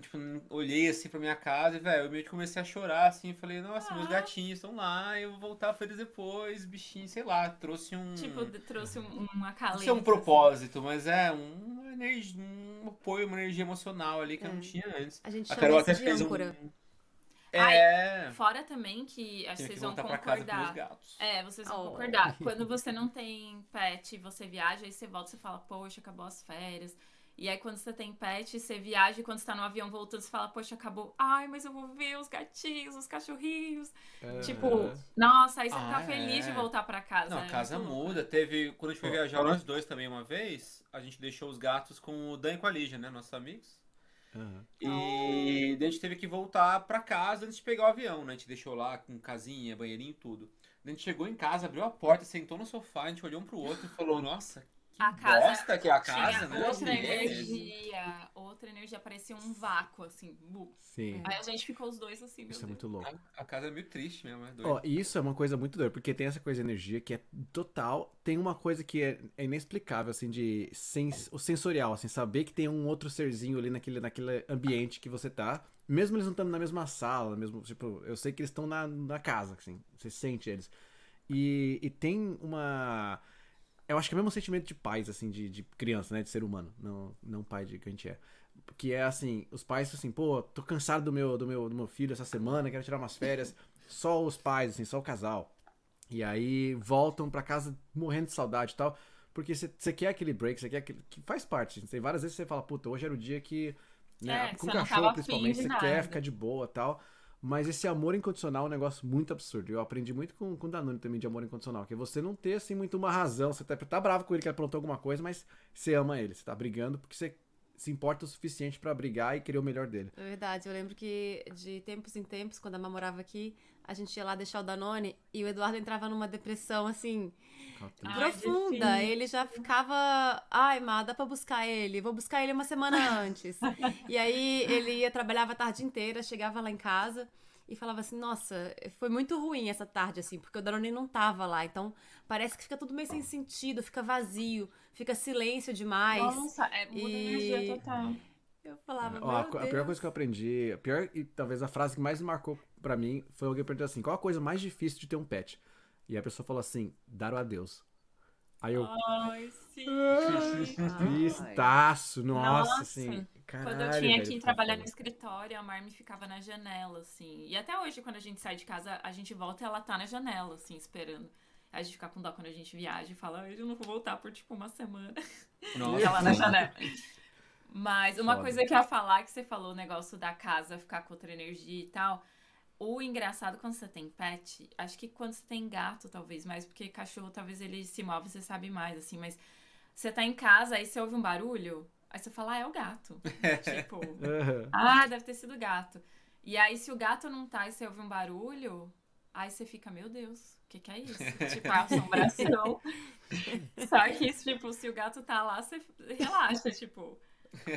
Tipo, olhei assim pra minha casa e, velho, eu meio que comecei a chorar, assim, falei, nossa, meus Ah. gatinhos estão lá, eu vou voltar pra eles depois, bichinho, sei lá, trouxe um... Tipo, trouxe um, uma calenta. Isso é um propósito, mas é um, energia, um apoio, uma energia emocional ali que eu não É. tinha antes. A gente A chama Carol isso até de fez um... âncora. É, assim. Fora também que acho que vocês vão meus concordar. É, vocês vão Oh. concordar. Quando você não tem pet e você viaja, aí você volta e você fala, poxa, acabou as férias. E aí quando você tem pet, você viaja e quando você tá no avião voltando, você fala, poxa, acabou. Ai, mas eu vou ver os gatinhos, os cachorrinhos. É. Tipo, nossa, aí você Ah, tá feliz de é. voltar pra casa. Não, a é casa muito louco. muda. Teve. Quando a gente foi viajar nós dois também uma vez, a gente deixou os gatos com o Dan e com a Lígia, né? Nossos amigos. Aham. E a gente teve que voltar pra casa antes de pegar o avião, né? A gente deixou lá com casinha, banheirinho e tudo. Daí a gente chegou em casa, abriu a porta, sentou no sofá, a gente olhou um pro outro e falou, nossa, que A casa bosta que é a casa, né? outra é. energia, outra energia, parecia um vácuo, assim. bu. Sim. Aí a gente ficou os dois assim, meu Isso é Deus. muito louco. A, a casa é meio triste mesmo, é doido. Ó, isso é uma coisa muito doida, porque tem essa coisa de energia que é total. Tem uma coisa que é, é inexplicável, assim, de sens, o sensorial, assim, saber que tem um outro serzinho ali naquele, naquele ambiente que você tá. Mesmo eles não estando na mesma sala, mesmo, tipo, eu sei que eles estão na, na casa, assim, você sente eles. E, e tem uma. Eu acho que é o mesmo sentimento de pais, assim, de, de criança, né? De ser humano, não, não pai de que a gente é. Que é assim, os pais assim, pô, tô cansado do meu, do meu, do meu filho essa semana, quero tirar umas férias. Só os pais, assim, só o casal. E aí voltam pra casa morrendo de saudade e tal. Porque você quer aquele break, você quer aquele. que faz parte. Tem várias vezes você fala, puta, hoje era o dia que. Né, É, com cachorro, principalmente, você quer ficar de boa e tal. Mas esse amor incondicional é um negócio muito absurdo. Eu aprendi muito com, o Danone também de amor incondicional. Que é você não ter, assim, muito uma razão. Você tá, tá bravo com ele que aprontou alguma coisa, mas você ama ele. Você tá brigando porque você se importa o suficiente pra brigar e querer o melhor dele. É verdade, eu lembro que de tempos em tempos, quando a Má morava aqui, a gente ia lá deixar o Danone e o Eduardo entrava numa depressão, assim, Ai, profunda. Ele já ficava, ai, Má, dá pra buscar ele, vou buscar ele uma semana antes. e aí ele ia, trabalhava a tarde inteira, chegava lá em casa e falava assim, nossa, foi muito ruim essa tarde, assim, porque o Danone não tava lá. Então, parece que fica tudo meio sem sentido, fica vazio, fica silêncio demais. Nossa, é, muda E- a energia total. Eu falava, Ó, a, a pior coisa que eu aprendi, a pior e talvez a frase que mais me marcou pra mim foi alguém perguntar assim: qual a coisa mais difícil de ter um pet? E a pessoa falou assim: dar o adeus. Aí eu. Ai, sim. Tristaço, nossa, Nossa. assim. Caralho, Quando eu tinha que trabalhar no escritório, a Marmi ficava na janela, assim. E até hoje, quando a gente sai de casa, a gente volta e ela tá na janela, assim, esperando. A gente fica com dó quando a gente viaja e fala, "Ai, eu não vou voltar por tipo uma semana. Nossa. E ela na janela. Mas uma Foda. coisa que eu ia falar, que você falou, o negócio da casa ficar com outra energia e tal. O engraçado quando você tem pet, acho que quando você tem gato, talvez, mais, porque cachorro talvez ele se move, você sabe mais, assim, mas você tá em casa, aí você ouve um barulho, aí você fala, ah, é o gato. tipo, ah, deve ter sido gato. E aí, se o gato não tá e você ouve um barulho, aí você fica, meu Deus, o que, que é isso? tipo, a assombração. Só que, tipo, se o gato tá lá, você relaxa, tipo.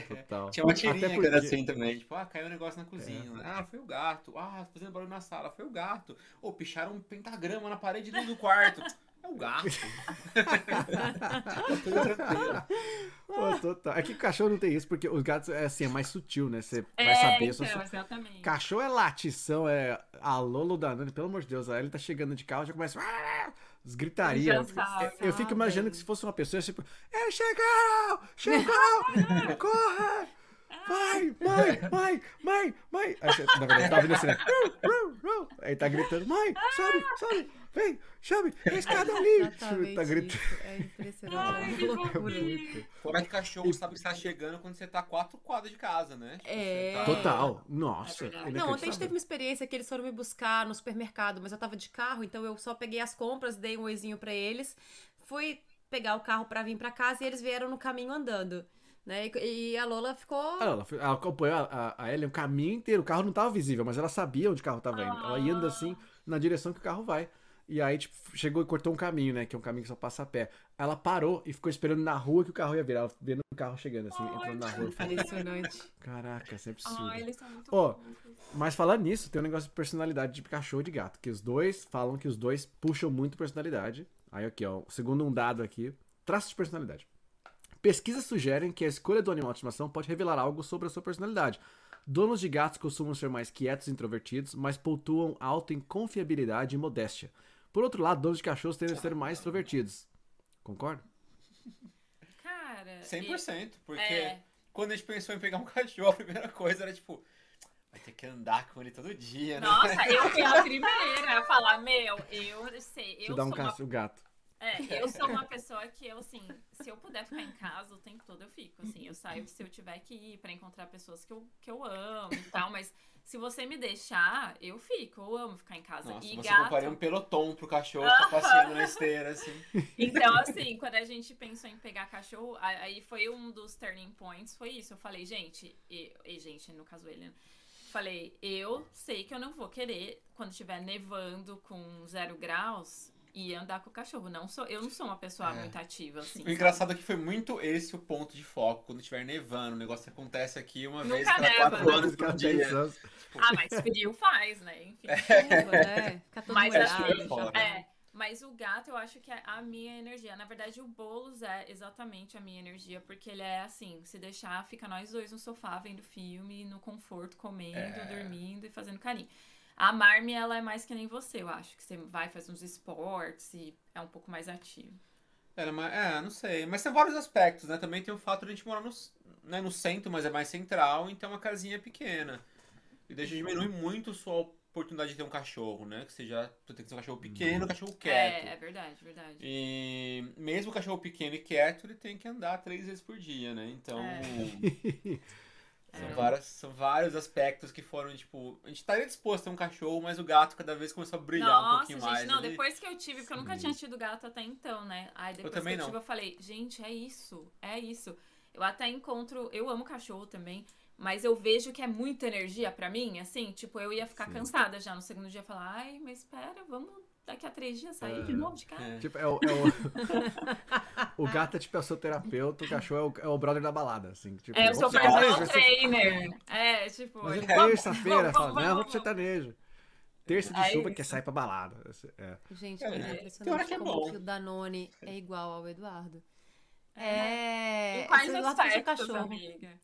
Total. Tinha uma Até tirinha que porque- era assim também, tipo, ah, caiu um negócio na cozinha. Ah, foi o gato. Ah, fazendo barulho na sala, foi o gato. Ou picharam um pentagrama na parede do quarto. É o gato. Pô, total. É que cachorro não tem isso, porque os gatos é assim, é mais sutil, né? Você vai é, saber. só- então, exatamente. Cachorro é latição, é a Lolo Danone, pelo amor de Deus. Aí ele tá chegando de carro, já começa. As gritarias. Eu, eu fico imaginando que se fosse uma pessoa, tipo, eles chegaram! Chegaram! Corre! Vai, mãe, mãe, mãe, mãe! Aí você, na verdade, tá vindo assim, né? Aí tá gritando, mãe, sobe, sobe, vem, chame, escada ali! Tá gritando. isso. É impressionante. Ai, é. Fora que cachorro sabe que você tá chegando quando você tá a quatro quadras de casa, né? Tipo, É. tá- Total, nossa. É. Não, ontem a gente teve uma experiência que eles foram me buscar no supermercado, mas eu tava de carro, então eu só peguei as compras, dei um oizinho pra eles, fui pegar o carro pra vir pra casa e eles vieram no caminho andando. Né? E, a Lola ficou. Ah, Ela, foi- ela acompanhou a, a, a Ellen o caminho inteiro. O carro não tava visível, mas ela sabia onde o carro tava indo. Ela ia andando assim na direção que o carro vai. E aí, tipo, chegou e cortou um caminho, né? Que é um caminho que só passa a pé. Ela parou e ficou esperando na rua que o carro ia virar. Ela vendo o carro chegando, assim, Ai, entrando na rua. Impressionante. Caraca, isso é absurdo. Ai, eles são muito fofos. Mas falando nisso, tem um negócio de personalidade de cachorro e de gato. Que os dois falam que os dois puxam muito personalidade. Aí aqui, ó, segundo um dado aqui, traços de personalidade. Pesquisas sugerem que a escolha do animal de estimação pode revelar algo sobre a sua personalidade. Donos de gatos costumam ser mais quietos e introvertidos, mas pontuam alto em confiabilidade e modéstia. Por outro lado, donos de cachorros tendem a ser mais extrovertidos. Concorda? Cara. 100%, porque É. quando a gente pensou em pegar um cachorro, a primeira coisa era tipo, vai ter que andar com ele todo dia, né? Nossa, eu fui a primeira a falar, meu, eu sei, Te eu dá sou um uma ca- o gato. É, eu sou uma pessoa que eu, assim, se eu puder ficar em casa o tempo todo, eu fico. Assim, eu saio se eu tiver que ir pra encontrar pessoas que eu, que eu amo e tal, mas se você me deixar, eu fico. Eu amo ficar em casa. Nossa, e você gato. compraria um pelotão pro cachorro ficar passeando na esteira, assim. Então, assim, quando a gente pensou em pegar cachorro, aí foi um dos turning points, foi isso. Eu falei, gente, e, e, gente, no caso ele, né? Falei, eu sei que eu não vou querer, quando estiver nevando com zero graus, ir andar com o cachorro. Não sou, eu não sou uma pessoa É. muito ativa, assim. O engraçado é que foi muito esse o ponto de foco. Quando estiver nevando, o negócio acontece aqui uma Nunca vez cada neva, quatro né? anos Cada dia. 10 anos. Ah, mas frio faz, né? Enfim. Chuva, né? Fica todo Mas molhado. assim. É, mas o gato eu acho que é a minha energia. Na verdade, o Boulos é exatamente a minha energia, porque ele é assim, se deixar, fica nós dois no sofá vendo filme, no conforto, comendo, É. dormindo e fazendo carinho. A Marmy, ela é mais que nem você, eu acho. Que você vai, faz uns esportes e é um pouco mais ativo. Era uma- é, não sei. Mas tem vários aspectos, né? Também tem o fato de a gente morar no, né, no centro, mas é mais central, então a casinha é pequena. E deixa diminui muito sua oportunidade de ter um cachorro, né? Que seja. Tu tem que ser um cachorro pequeno, um cachorro quieto. É, é verdade, verdade. E mesmo o cachorro pequeno e quieto, ele tem que andar três vezes por dia, né? Então. É. São, É. várias- são vários aspectos que foram, tipo, a gente estaria disposto a um cachorro, mas o gato cada vez começou a brilhar um Nossa, pouquinho gente, mais. não, ali. depois que eu tive, porque eu nunca tinha tido gato até então, né? Aí depois também que eu não. tive, eu falei, gente, é isso, é isso. Eu até encontro, eu amo cachorro também, mas eu vejo que é muita energia pra mim, assim, tipo, eu ia ficar Sim. cansada já no segundo dia, falar, ai, mas espera, vamos daqui a três dias sair É. de novo de casa. É. Tipo, é o, é o... o gato é tipo é o seu terapeuta, o cachorro é o, é o brother da balada, assim. Tipo, É, eu sou vamos pro personal trainer. É, tipo, Mas é terça-feira, vamos, fala, vamos, não, vamos vamos, pro sertanejo. Terça de É chuva isso. quer sair pra balada. É. Gente, É, mas é impressionante que é como bom. que o Danone é igual ao Eduardo. É. É. Em quais seu aspectos, cachorro. amiga?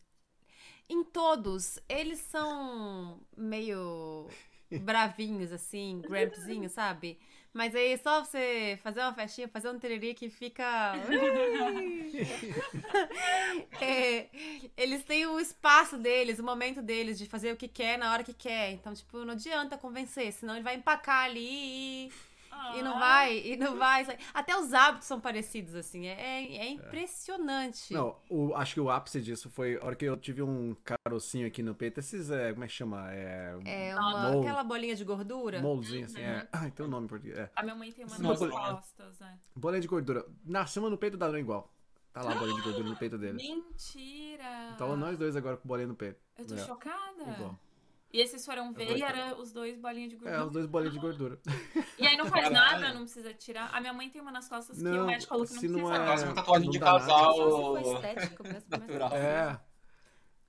Em todos, eles são meio bravinhos, assim, grampzinhos, sabe? Mas aí só você fazer uma festinha, fazer um tererê que fica. É, eles têm o espaço deles, o momento deles de fazer o que quer na hora que quer. Então, tipo, não adianta convencer, senão ele vai empacar ali e, e não Ah. vai, e não vai. Até os hábitos são parecidos, assim. É, é, é impressionante. Não, o, acho que o ápice disso foi a hora que eu tive um carocinho aqui no peito. Esses, é, como é que chama? É, É uma, aquela bolinha de gordura. moldezinho, assim. Uhum. É. Ai, tem um nome em português. É. A minha mãe tem uma nas bolinha. costas, é. Bolinha de gordura. Nascemos no peito da Dona igual. Tá lá a bolinha de gordura no peito dele. Mentira! Então nós dois agora com bolinha no peito. Eu tô É, chocada. Igual. E esses foram ver e era os dois bolinhas de É, gordura. os dois bolinhas de gordura. E aí não faz Caralho. nada, não precisa tirar. A minha mãe tem uma nas costas que Não, o médico falou que não se não precisa. é- Quase uma tatuagem não de dá nada. casal estético mesmo, mas- natural. É.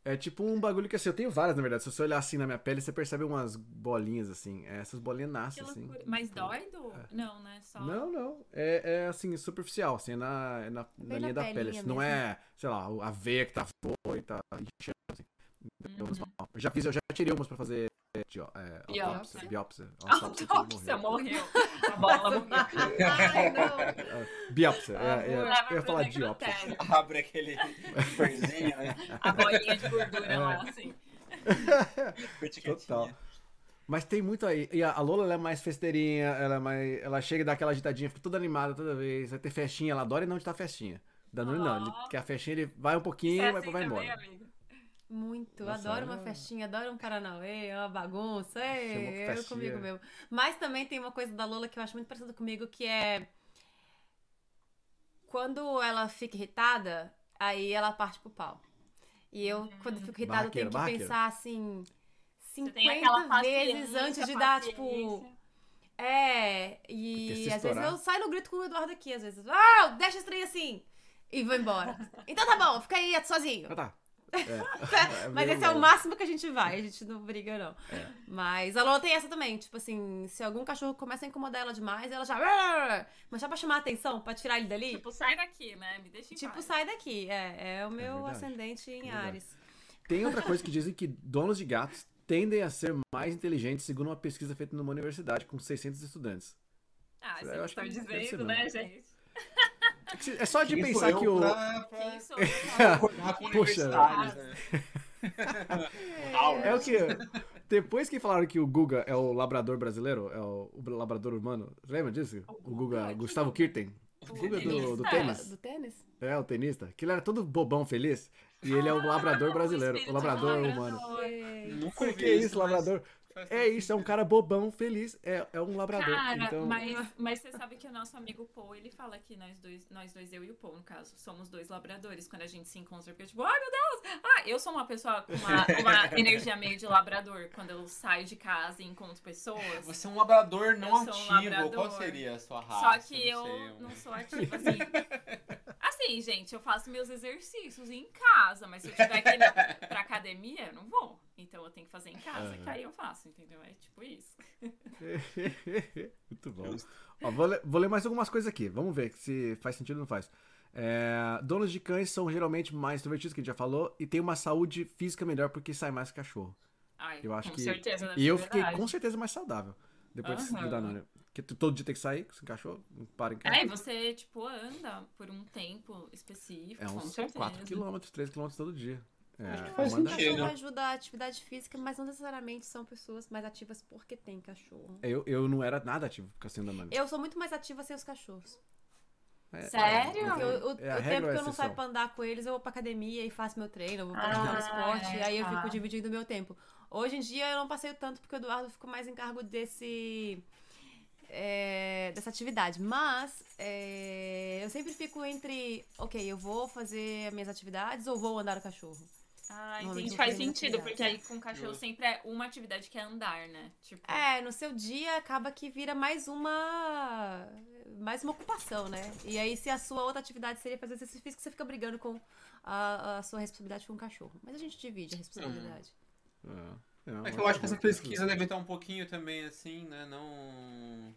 É tipo um bagulho que assim, eu tenho várias, na verdade. Se você olhar assim na minha pele, você percebe umas bolinhas assim. É, Essas bolinhas Que nascem assim. Mas dói, do... Não, né? Só... Não, não. É, é assim, superficial, assim, é na, é na, na linha da pele. assim, não é, sei lá, a veia que tá flor e tá inchando. Uhum. Eu já fiz, eu já tirei umas pra fazer dió- é, Biópsia. autópsia. Biópsia. Autópsia, Autópsia. morreu. A bola morreu. Ai, não. Biópsia. É, é, eu ia falar diópsia. Abre aquele perzinho, né? A bolinha de gordura lá, assim. Total. Mas tem muito aí. E a Lola ela é mais festeirinha, ela é mais. Ela chega e dá aquela agitadinha, fica toda animada toda vez. Vai ter festinha, ela adora e não estar festinha. Danone não, ele quer a festinha, ele vai um pouquinho, é assim vai também, embora. amiga? Muito. Nossa, adoro uma é- festinha, adoro um Paranauê, uma bagunça. Chamou eu festinha. comigo mesmo. Mas também tem uma coisa da Lola que eu acho muito parecida comigo, que é. Quando ela fica irritada, aí ela parte pro pau. E eu, quando fico irritada, eu tenho que pensar assim. Você tem aquela 50 vezes antes de dar, tipo. É, e às vezes eu saio no grito com o Eduardo aqui, às vezes. Ah, deixa esse trem assim! E vou embora. Então tá bom, fica aí sozinho. Ah, tá. É. Mas meio esse é o máximo que a gente vai, a gente não briga, não. É. Mas a Lola tem essa também, tipo assim, se algum cachorro começa a incomodar ela demais, ela já. Mas só pra chamar a atenção, pra tirar ele dali, Tipo, sai daqui, né? Me deixa em tipo, paz. sai daqui. É, é o meu verdade. ascendente em. Ares. Tem outra coisa que dizem que donos de gatos tendem a ser mais inteligentes, segundo uma pesquisa feita numa universidade com 600 estudantes. Ah, vocês estão dizendo, né, gente? É só de Quem sou pensar eu que o. pra- pra Quem sou com Poxa. né? É o que. Depois que falaram que o Guga é o labrador brasileiro, é o, o labrador humano, lembra disso? O Guga, Guga? Gustavo Kirten. O Guga do, do tênis. Do tênis? É, o tenista. Que ele era todo bobão, feliz. E ele é o labrador brasileiro, o labrador do humano. Nunca que isso, mas labrador? É isso, é um cara bobão, feliz. É, é um labrador. Cara, então, mas, mas você sabe que o nosso amigo Paul, ele fala que nós dois, nós dois, eu e o Paul, no caso, somos dois labradores. Quando a gente se encontra, porque tipo, ai meu Deus! Ah, eu sou uma pessoa com uma, uma energia meio de labrador. Quando eu saio de casa e encontro pessoas. Você é um labrador não Eu sou um ativo. labrador. Qual seria a sua raça? Só que Não eu sei, um- não sou ativa, assim. Assim, gente, eu faço meus exercícios em casa, mas se eu tiver que ir na, pra academia, eu não vou. Então eu tenho que fazer em casa, Aham. que aí eu faço, entendeu? É tipo isso. Muito bom. Ó, vou, ler, vou ler mais algumas coisas aqui. Vamos ver se faz sentido ou não faz. É, donos de cães são geralmente mais extrovertidos, que a gente já falou, e têm uma saúde física melhor porque sai mais cachorro. Ai, Eu acho com que- certeza E eu fiquei verdade. com certeza mais saudável depois Aham. do Danone. Porque tu todo dia tem que sair com esse cachorro, não para em casa. É, e você, tipo, anda por um tempo específico, É com uns certeza. 4km, 3km todo dia. É, Acho que faz sentido. Cachorro ajuda a atividade física, mas não necessariamente são pessoas mais ativas porque tem cachorro. Eu, eu não era nada ativo com a sem Danone. Eu sou muito mais ativa sem os cachorros. É, Sério? é- o, o- é o tempo que a eu não saio pra andar com eles, eu vou pra academia e faço meu treino, eu vou praticando Ah, esporte, e aí eu tá. fico dividindo o meu tempo. Hoje em dia eu não passeio tanto porque o Eduardo ficou mais em cargo desse. é, dessa atividade. Mas é, eu sempre fico entre, ok, eu vou fazer minhas atividades ou vou andar o cachorro. Ah, entendi. Faz sentido, porque aí com o cachorro sempre é uma atividade que é andar, né? Tipo, É, no seu dia acaba que vira mais uma. mais uma ocupação, né? E aí, se a sua outra atividade seria fazer exercício físico, você fica brigando com a, a sua responsabilidade com o cachorro. Mas a gente divide a responsabilidade. É, é, É que eu acho que essa pesquisa deve estar um pouquinho também assim, né? Não.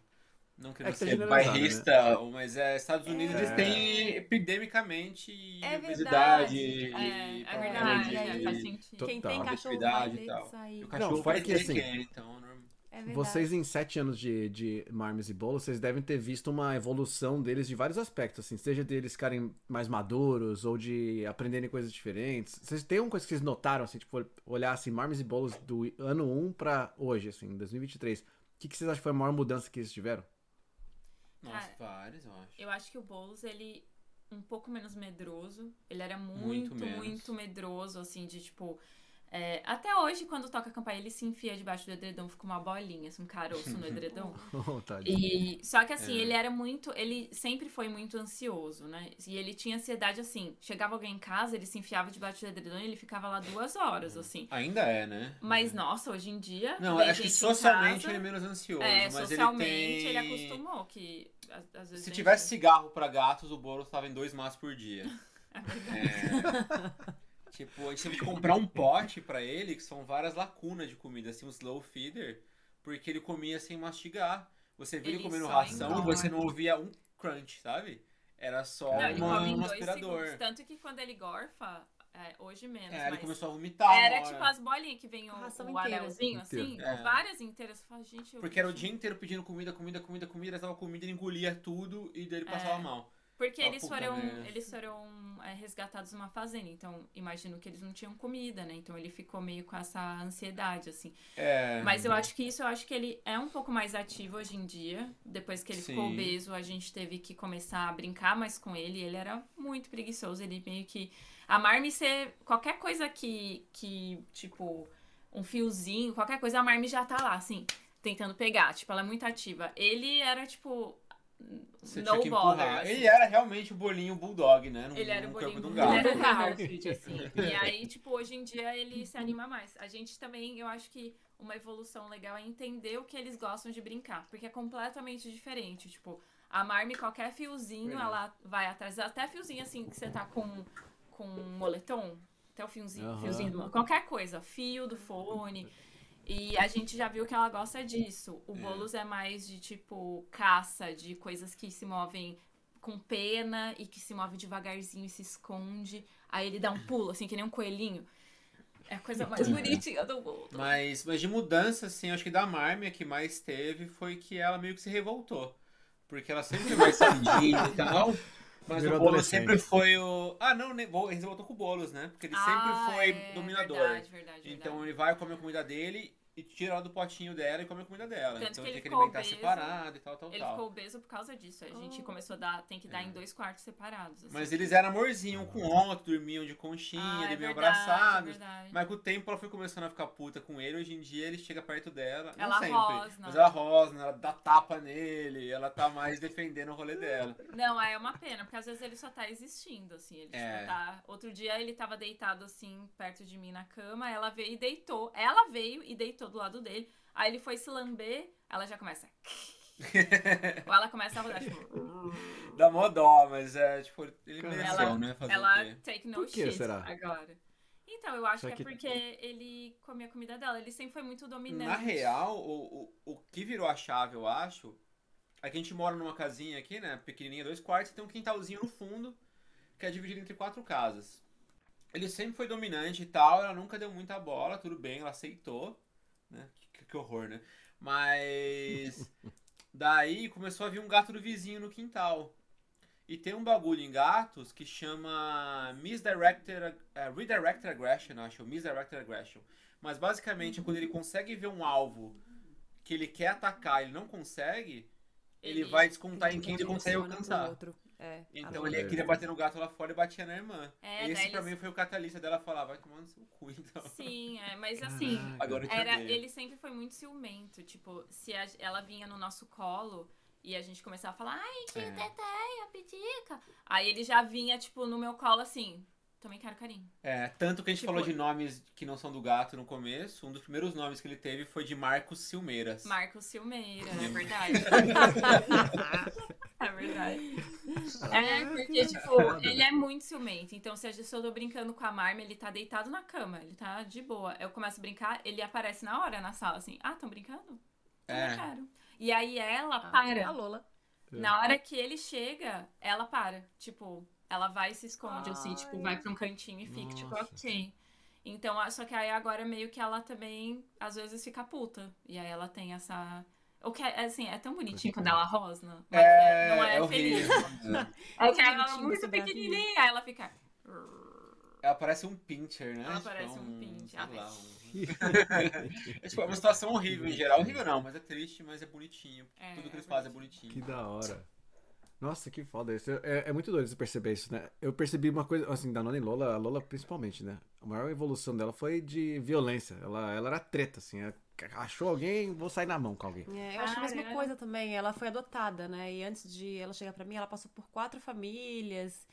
Não querendo É que tá ser generalizado, bairrista, mas é, Estados Unidos É. eles têm epidemicamente É obesidade verdade. é, e é verdade, de- é, faz sentido. Quem tem cachorro vai e ter tal. que sair. E o cachorro Não, que, que assim, quer, então. não- É. Vocês em sete anos de, de Marmes e Bolo, vocês devem ter visto uma evolução deles de vários aspectos, assim, seja deles ficarem mais maduros ou de aprenderem coisas diferentes. Vocês têm uma coisa que vocês notaram, assim, tipo, olhar assim, Marmes e Bolos do ano 1 pra hoje, assim, 2023. O que, que vocês acham que foi a maior mudança que eles tiveram? Nossa, vários, eu acho. Eu acho que o Boulos, ele um pouco menos medroso. Ele era Muito muito, muito, medroso, assim, de tipo. É, até hoje, quando toca a campainha, ele se enfia debaixo do edredom, fica uma bolinha, assim, um caroço no edredom. Oh. E, só que assim, É. ele era muito. Ele sempre foi muito ansioso, né? E ele tinha ansiedade assim. Chegava alguém em casa, ele se enfiava debaixo do edredom e ele ficava lá duas horas, assim. Ainda é, né? Mas, nossa, hoje em dia. Não, acho que socialmente casa, ele é menos ansioso. É, mas socialmente ele, tem... ele acostumou que. às- Às vezes Se tivesse gente- cigarro pra gatos, o bolo tava em dois maços por dia. É verdade. É, tipo, a gente teve que comprar um pote pra ele, que são várias lacunas de comida, assim, um slow feeder, porque ele comia sem mastigar. Você via ele, Ele comendo ração e você não ouvia um crunch, sabe? Era só Não, uma- um aspirador. segundos. Tanto que quando ele gorfa, é, hoje menos, É, ele começou a vomitar. era hora. tipo as bolinhas que vem o, o inteira. anelzinho, assim. É. várias inteiras. Fala, gente, eu- Porque era o dia inteiro pedindo comida, comida, comida, comida, ele dava comida, ele engolia tudo e daí ele passava É. mal. Porque Ah, eles foram, eles foram é, resgatados numa fazenda, então imagino que eles não tinham comida, né? Então ele ficou meio com essa ansiedade, assim. É. Mas eu acho que isso, eu acho que ele é um pouco mais ativo hoje em dia. Depois que ele ficou Sim. obeso, a gente teve que começar a brincar mais com ele. Ele era muito preguiçoso, ele meio que... A Marme ser... Qualquer coisa que, que, tipo, um fiozinho, qualquer coisa, a Marme já tá lá, assim, tentando pegar. Tipo, ela é muito ativa. Ele era, tipo... Você no tinha que bother, assim. Ele era realmente o bolinho bulldog, né? No, Ele era o bolinho um bulldog, gato. ele era o assim. E aí, tipo, hoje em dia ele se anima mais. A gente também, eu acho que uma evolução legal é entender o que eles gostam de brincar, porque é completamente diferente. Tipo, a Marmy, qualquer fiozinho, Verdade. ela vai atrás. Até fiozinho assim que você tá com, com um moletom, até o fiozinho, Aham. fiozinho do, qualquer coisa, fio do fone. E a gente já viu que ela gosta disso. O É. Boulos é mais de tipo caça, de coisas que se movem com pena e que se move devagarzinho e se esconde. Aí ele dá um pulo, assim, que nem um coelhinho. É a coisa mais bonitinha do mundo. Mas, mas de mudança, assim, acho que da Marmy a que mais teve foi que ela meio que se revoltou. Porque ela sempre foi mais e tal. Mas Virou o Boulos sempre foi o. Ah, não, ele se voltou com o Boulos, né? Porque ele Ah, sempre foi é, dominador. Verdade, verdade, Então verdade. ele vai comer a comida dele e tira ela do potinho dela e come a comida dela. Tanto então que ele ele tem que ficou alimentar obeso. separado e tal, tal, Ele tal. ficou obeso por causa disso. A gente Oh. começou a dar, tem que dar em dois quartos separados. assim. Mas eles eram amorzinho um com o outro, dormiam de conchinha, ah, é verdade, abraçados. é verdade. Mas com o tempo ela foi começando a ficar puta com ele. Hoje em dia ele chega perto dela. Ela não sempre. rosna. Mas ela rosna, ela dá tapa nele, ela tá mais defendendo o rolê dela. Não, aí é uma pena, porque às vezes ele só tá existindo, assim. Ele É. tipo, tá. Outro dia ele tava deitado assim, perto de mim na cama, ela veio e deitou. Ela veio e deitou do lado dele. Aí ele foi se lamber, ela já começa. Ou ela começa a rodar, tipo. Dá mó dó, mas é tipo, ele mereceu, ela- né? Fazer Ela o quê? take no Por que shit será? agora. Então, eu acho que, que- é porque ele comia a comida dela. Ele sempre foi muito dominante. Na real, o, o, o que virou a chave, eu acho, é que a gente mora numa casinha aqui, né? Pequenininha, dois quartos, e tem um quintalzinho no fundo, que é dividido entre quatro casas. Ele sempre foi dominante e tal, ela nunca deu muita bola, tudo bem, ela aceitou, né? Que, que horror, né? Mas daí começou a vir um gato do vizinho no quintal. E tem um bagulho em gatos que chama Misdirected, eh, Redirected Aggression, acho, Misdirected Aggression. Mas basicamente é quando ele consegue ver um alvo que ele quer atacar e ele não consegue, ele, Ele- vai descontar em quem ele consegue alcançar. outro. É, Então ele queria bater no gato lá fora e batia na irmã. É, Esse pra eles- mim foi o catalista dela falar, vai tomar no seu cu então. Sim, é, mas assim. Caraca. Agora Era, ele sempre foi muito ciumento. Tipo, se a- ela vinha no nosso colo e a gente começava a falar, ai, que É. teteia, pitica. Aí ele já vinha, tipo, no meu colo assim, também quero carinho. É, tanto que a gente Tipo- falou de nomes que não são do gato no começo, um dos primeiros nomes que ele teve foi de Marcos Silmeiras. Marcos Silmeira, é verdade. é verdade. É, porque, tipo, ele é muito ciumento. Então, se eu tô brincando com a Marma, ele tá deitado na cama, ele tá de boa. Eu começo a brincar, ele aparece na hora na sala, assim, ah, tão brincando? É. quero. E aí ela Ah, para. A Lola. Na hora que ele chega, ela para. Tipo, ela vai e se esconde, assim, Ai. tipo, vai pra um cantinho e fica, tipo, Nossa. ok. Então, só que aí agora meio que ela também, às vezes, fica puta. E aí ela tem essa. O que é, assim, é tão bonitinho quando ela rosna. Mas É, não é, é feliz. horrível. É que ela é muito pequenininha, aí ela fica. Ela parece um pincher, né? Ela Tipo, parece um pincher. lá, um- É, tipo, é uma situação horrível em geral. Horrível não, mas é triste, mas é bonitinho. É, Tudo que eles é fazem é bonitinho. bonitinho. Que da hora. Nossa, que foda isso. É, é muito doido você perceber isso, né? Eu percebi uma coisa, assim, da Nona e Lola, a Lola principalmente, né? A maior evolução dela foi de violência. Ela, ela era treta, assim. ela achou alguém, vou sair na mão com alguém. É, eu acho a mesma coisa também. Ela foi adotada, né? E antes de ela chegar pra mim, ela passou por quatro famílias.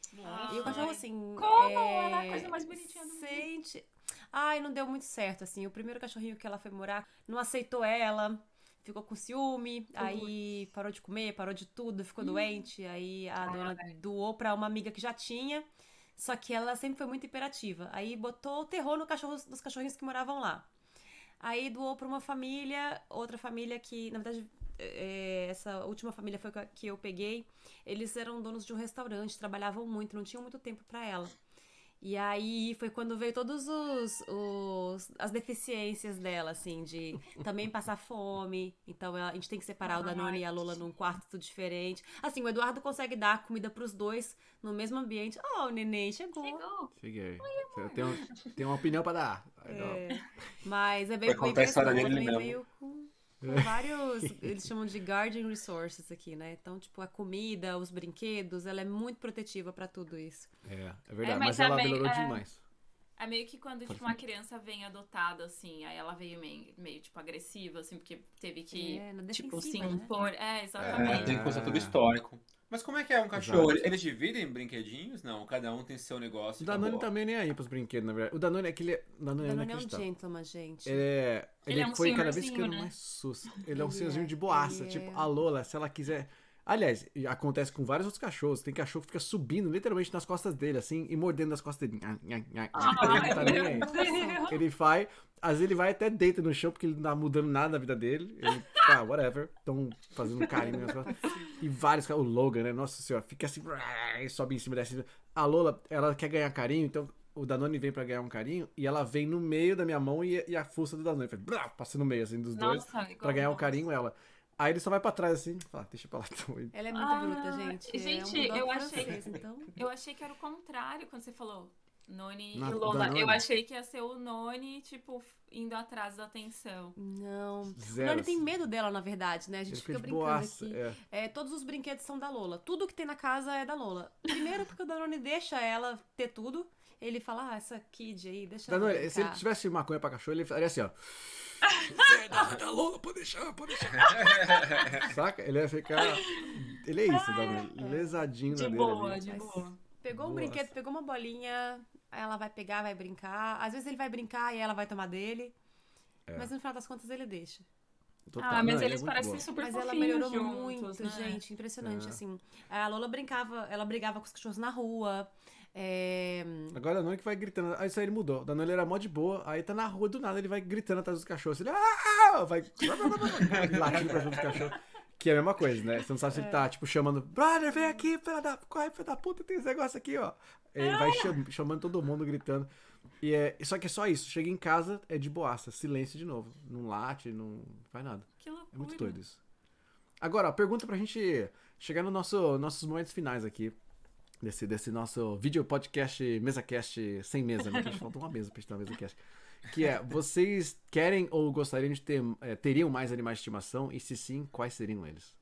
E o cachorro, assim. Como? é, Ela é a coisa mais bonitinha do mundo. Sente. Ai, não deu muito certo, assim. O primeiro cachorrinho que ela foi morar não aceitou ela. Ficou com ciúme, aí parou de comer, parou de tudo, ficou doente. Aí a dona doou pra uma amiga que já tinha. Só que ela sempre foi muito imperativa. Aí botou o terror no cachorro, nos cachorrinhos que moravam lá. Aí doou pra uma família, outra família que, na verdade, é, essa última família foi que eu peguei. Eles eram donos de um restaurante, trabalhavam muito, não tinham muito tempo pra ela. E aí foi quando veio todos os, os as deficiências dela, assim, de também passar fome. Então ela- a gente tem que separar o Danone e a Lola num quarto diferente. Assim, o Eduardo consegue dar comida pros dois no mesmo ambiente. Oh, o neném chegou. Chegou. Cheguei. Eu tenho, tenho uma opinião pra dar. É, mas é bem, dele também mesmo. veio com, com vários, eles chamam de guardian resources aqui, né? Então, tipo, a comida, os brinquedos, ela é muito protetiva pra tudo isso. É, é verdade. É, mas, mas ela também, melhorou é, demais. É meio que quando, Pode tipo, uma criança vem adotada, assim, aí ela veio meio, meio tipo, agressiva, assim, porque teve que, É, tipo, se né? impor. É, É, exatamente. tem que contar todo o histórico. Mas como é que é um cachorro? Exato. Eles dividem brinquedinhos? Não, cada um tem seu negócio. O Danone acabou. também nem é aí pros brinquedos, na verdade. O Danone é aquele. O Danone, O é Danone é um inacreditável. gentleman, gente. Ele é. Ele, Ele é um foi cada vez ficando né? mais sus. Ele é um senhorzinho é, de boaça. ele Tipo, é. a Lola, se ela quiser. Aliás, acontece com vários outros cachorros. Tem cachorro que fica subindo literalmente nas costas dele, assim, e mordendo as costas dele. Nha. ele tá nem aí. Deus. Ele vai, às vezes ele vai até deita no chão porque ele não tá mudando nada na vida dele. Ele, ah, whatever. Estão fazendo um carinho nas costas. E vários, o Logan, né? Nossa senhora, fica assim, e sobe em cima dessa. A Lola, ela quer ganhar carinho, então o Danone vem pra ganhar um carinho e ela vem no meio da minha mão e, e a fuça do Danone faz, brá, passa no meio, assim, dos dois, Nossa, igual pra ganhar um carinho ela. Aí ele só vai pra trás assim, fala, deixa pra lá. E- Ela é muito Ah, bruta, gente. gente, é um eu achei- francês, então. Eu achei que era o contrário quando você falou Noni Na- e Lola. Eu achei que ia ser o Noni, tipo, indo atrás da atenção. Não. O Zero. Noni tem assim. medo dela, na verdade, né? A gente Ele fica de brincando boaça. aqui. É. É, todos os brinquedos são da Lola. Tudo que tem na casa é da Lola. Primeiro porque o Danone deixa ela ter tudo. Ele fala, ah, essa kid aí, deixa ela Danone, se ele tivesse maconha pra cachorro, ele faria assim, ó. É da, da Lola, pode deixar, pode deixar. Saca? Ele ia ficar. Ele é isso, Danone. Lesadinho De na dele. boa, ali. de Mas- boa. Pegou um Nossa. brinquedo, pegou uma bolinha, ela vai pegar, vai brincar. Às vezes ele vai brincar e ela vai tomar dele. É. Mas no final das contas ele deixa. Total. Ah, mas Não, é eles parecem super Mas ela melhorou juntos, muito, né? gente. Impressionante, É. assim. A Lola brincava, ela brigava com os cachorros na rua. É... Agora o Danone que vai gritando. Aí isso aí ele mudou. O Danone era mó de boa. Aí tá na rua do nada, ele vai gritando atrás dos cachorros. Ele ah! vai latindo pra junto dos cachorros. Que é a mesma coisa, né? Você não sabe se ele tá, tipo, chamando, brother, vem aqui, filha da, corre, filha da puta, tem esse negócio aqui, ó. Ele vai cham- chamando todo mundo, gritando. E é, só que é só isso. Chega em casa, é de boaça, silêncio de novo. Não late, não faz nada. Que loucura. É muito doido isso. Agora, ó, pergunta pra gente chegar nos nosso, nossos momentos finais aqui. Desse, desse nosso vídeo podcast, mesa-cast sem mesa, né? Gente falta uma mesa pra gente ter uma mesa-cast. Que é, vocês querem ou gostariam de ter, é, teriam mais animais de estimação? E se sim, quais seriam eles?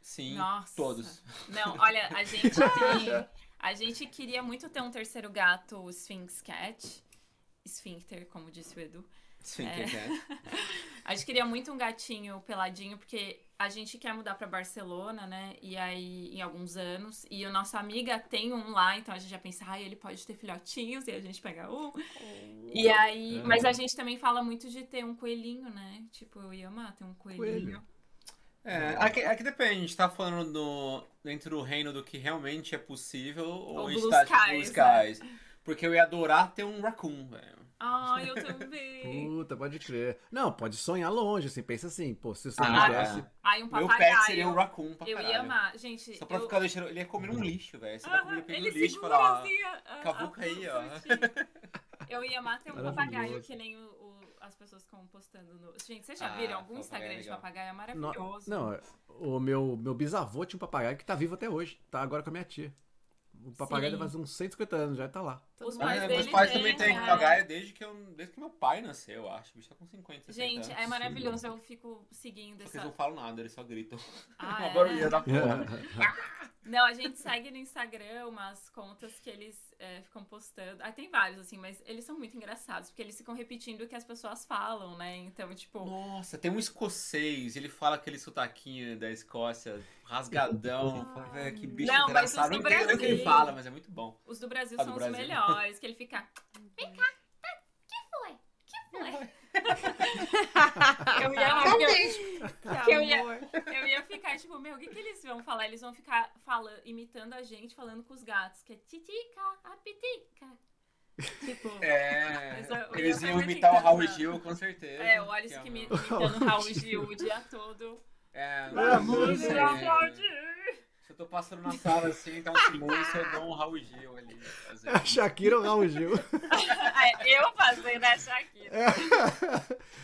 Sim, Nossa. todos. Não, olha, a gente tem. A gente queria muito ter um terceiro gato, o Sphinx Cat. Sphincter, como disse o Edu. Sim, É. quer. A gente queria muito um gatinho peladinho, porque a gente quer mudar pra Barcelona, né? E aí, em alguns anos. E a nossa amiga tem um lá, então a gente já pensa, ah, ele pode ter filhotinhos, e a gente pega um. E aí. É. Mas a gente também fala muito de ter um coelhinho, né? Tipo, eu ia amar ter um coelhinho. Coelho. É, aqui, aqui depende, a gente tá falando do, dentro do reino do que realmente é possível ou Ou a gente Blue tá tipo Blue Skies, né? Porque eu ia adorar ter um raccoon, velho. Ai, eu também. Puta, pode crer. Não, pode sonhar longe, assim, pensa assim, pô, se você Ah, não tivesse. Ai, um Meu papagaio. pet seria um raccoon pra Eu ia amar. Gente, Só pra eu... ficar deixando. Ele ia comer um lixo, velho. Você vai Aham, comer pelo ele lixo e segura falar. assim, a- a- cavuca a aí, ó. Eu ia amar ter um papagaio, que nem o- as pessoas ficam postando no... Gente, vocês já Ah, viram algum papagaio Instagram é de papagaio? É maravilhoso. Não, o meu, meu bisavô tinha um papagaio que tá vivo até hoje. Tá agora com a minha tia. O papagaio fazer uns 150 anos, já tá lá. Os mundo- pais dele meus pais também têm né? papagaio desde que, eu, desde que meu pai nasceu, eu acho. O bicho tá com 50, 60 Gente, anos. é maravilhoso. Eu fico seguindo Porque essa... eles não falam nada, eles só gritam. Ah, Uma é? barulhinha da porra. Não, a gente segue no Instagram umas contas que eles é, ficam postando. Ah, tem vários, assim, mas eles são muito engraçados, porque eles ficam repetindo o que as pessoas falam, né? Então, tipo... Nossa, tem um escocês, ele fala aquele sotaquinho da Escócia, rasgadão. "Véi, que bicho Não, mas os engraçado. do Não entendo o que ele Brasil. fala, mas é muito bom. Os do Brasil Ah, do são Brasil. os melhores, que ele fica. Vem cá, tá, que foi? Que foi? Eu ia eu, que eu ia, amor. eu ia ficar tipo, meu, o que, que eles vão falar? Eles vão ficar falando, imitando a gente, falando com os gatos, que é titica, a pitica. Tipo, É, eles ia iam imitar o Raul. Gil, com certeza. é, o Alice que me imitando Raul Gil o dia todo. É, Vamos não sei. Eu tô passando na sala assim, tá um silêncio, eu dou um Raul Gil ali. fazer. A Shakira ou Raul Gil? É, eu fazendo a Shakira.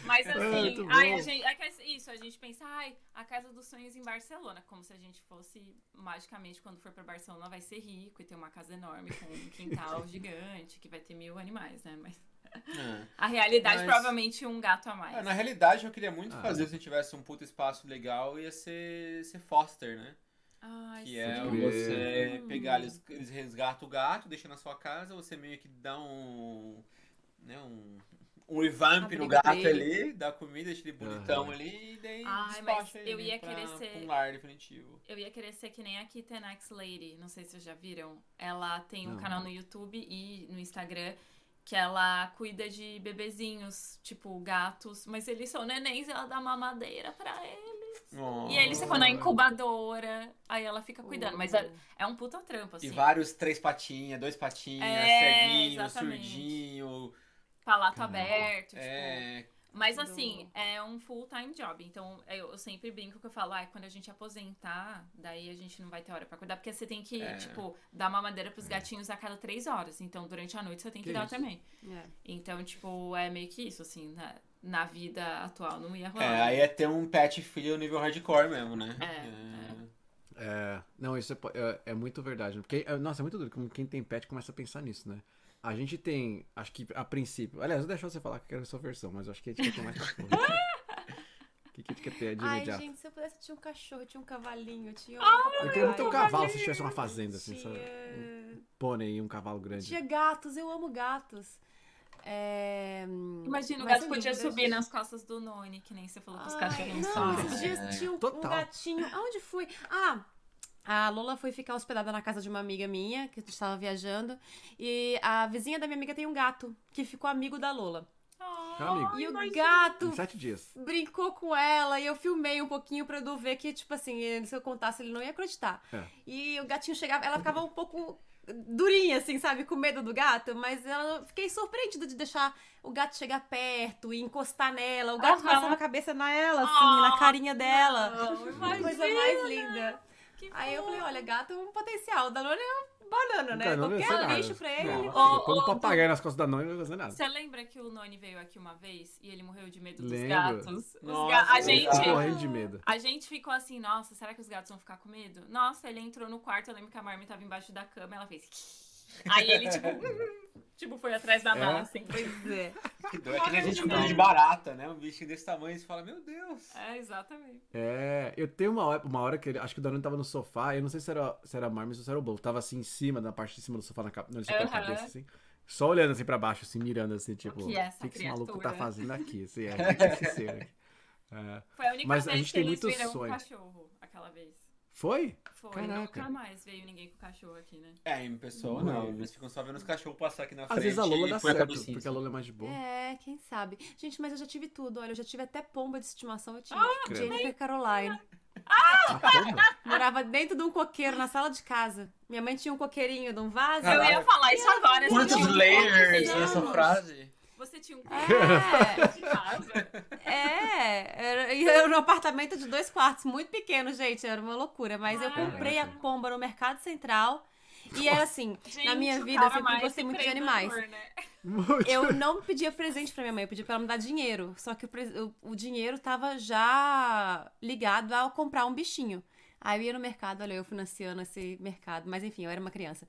Mas É, assim, muito ai, a gente, é que é isso, a gente pensa, ai, a Casa dos Sonhos em Barcelona, como se a gente fosse, magicamente, quando for pra Barcelona, vai ser rico e ter uma casa enorme com um quintal gigante, que vai ter mil animais, né? Mas É. a realidade, Mas- provavelmente, um gato a mais. É, na realidade, eu queria muito Ah. fazer se eu tivesse um puto espaço legal, ia ser, ser foster, né? Ai, Que sim. é você pegar, eles, eles resgatam o gato, deixa na sua casa, você meio que dá um. Né, um. um revamp Abrigo no gato dele. ali, dá comida, deixa ele bonitão Aham. ali, e daí Ai, mas eu ia pra, querer ser- pra um lar definitivo. Eu ia querer ser que nem a Kitten X Lady, não sei se vocês já viram. Ela tem um Não. canal no YouTube e no Instagram que ela cuida de bebezinhos, tipo gatos, mas eles são nenéns e ela dá mamadeira pra eles. Oh. E eles ficam na incubadora, aí ela fica cuidando, mas é, é um puta trampo, E assim. vários três patinhas, dois patinhas, É, ceguinho, exatamente. surdinho. Palato aberto, tipo. É, Mas assim, é um full-time job. Então eu, sempre brinco que eu falo, ah, quando a gente aposentar, daí a gente não vai ter hora pra cuidar, porque você tem que, É. tipo, dar mamadeira pros gatinhos a cada três horas. Então, durante a noite você tem que, Que dar isso? também. É. Então, tipo, é meio que isso, assim, na, na vida atual não ia rolar. é, aí é ter um pet filho nível hardcore mesmo, né? É, É, não, isso é, é, é muito verdade. né? Porque, é, nossa, é muito doido. Como quem tem pet começa a pensar nisso, né? A gente tem, acho que a princípio. Aliás, eu deixo você falar que eu quero a sua versão, mas eu acho que a gente quer ter mais cachorro. O que, que a gente quer ter de Ai, imediato? gente, se eu pudesse, eu tinha um cachorro, eu tinha um cavalinho, eu tinha um eu queria muito ter um cavalo se tivesse uma fazenda, assim, tinha... sabe? Pônei e um cavalo grande. Tinha gatos, eu amo gatos. É... Imagina, o gato sem podia subir gente. nas costas do Noni, que nem você falou pros Ai, cachorrinhos. não, só. esses dias tinha um, um gatinho. Aonde fui? Ah, a Lola foi ficar hospedada na casa de uma amiga minha, que estava viajando. E a vizinha da minha amiga tem um gato, que ficou amigo da Lola. Oh, amigo. E o imagina. gato sete dias. brincou com ela e eu filmei um pouquinho pra Edu ver que, tipo assim, se eu contasse ele não ia acreditar. É. E o gatinho chegava, ela ficava um pouco durinha, assim, sabe? Com medo do gato, mas ela fiquei surpreendida de deixar o gato chegar perto e encostar nela. O gato Aham. passava a cabeça nela, assim, Ah, na carinha dela. Não, Uma coisa imagina. mais linda. Que Aí eu falei, olha, gato é um potencial. Da Danone é um banana, né? Qualquer bicho pra ele, Não, ele Ô, Põe um papagaio nas costas da Noni, não vai fazer nada. Você lembra que o Noni veio aqui uma vez e ele morreu de medo dos gatos? Os Nossa, A eu gente. Morrendo de medo. A gente ficou assim, nossa, será que os gatos vão ficar com medo? Nossa, ele entrou no quarto, eu lembro que a Marmy tava embaixo da cama, ela fez. Aí ele, tipo, tipo, foi atrás da É? mala, assim. Pois é. Que doido. É que nem a gente com medo de barata, né? Um bichinho desse tamanho, você fala, meu Deus. É, exatamente. É, eu tenho uma hora, uma hora que ele, acho que o Danone tava no sofá, eu não sei se era, se era a Marmes ou se era o Bowl, tava assim em cima, na parte de cima do sofá, na, da Aham. cabeça, assim. Só olhando assim pra baixo, assim, mirando assim, tipo, que é essa o que, que esse maluco tá criatura?" fazendo aqui? Assim, é, que que esse ser aqui? É. Foi a única Mas a vez gente que tem eles viram sonho. um cachorro aquela vez. Foi? Foi, Caraca. nunca mais veio ninguém com cachorro aqui, né? É, em pessoa não. Eles ficam só vendo os cachorros passar aqui na Às frente. vezes a Lola dá a certo, porque a Lola é mais de boa. É, quem sabe. Gente, mas eu já tive tudo. Olha, eu já tive até pomba de estimação. Eu tive. credo. Jennifer Caroline. Ah, pomba? Morava dentro de um coqueiro na sala de casa. Minha mãe tinha um coqueirinho de um vaso. Eu ia falar isso agora. Quantos layers nessa frase? Você tinha um É, de casa. É. Era, era um apartamento de dois quartos, muito pequeno, gente. Era uma loucura. Mas eu comprei a pomba no Mercado Central. E era assim, Gente, na minha vida eu cara sempre gostei muito de animais. né? Eu não pedia presente pra minha mãe, eu pedia pra ela me dar dinheiro. Só que o, o- o dinheiro tava já ligado ao comprar um bichinho. Aí eu ia no mercado, olha, eu financiando esse mercado, mas enfim, eu era uma criança.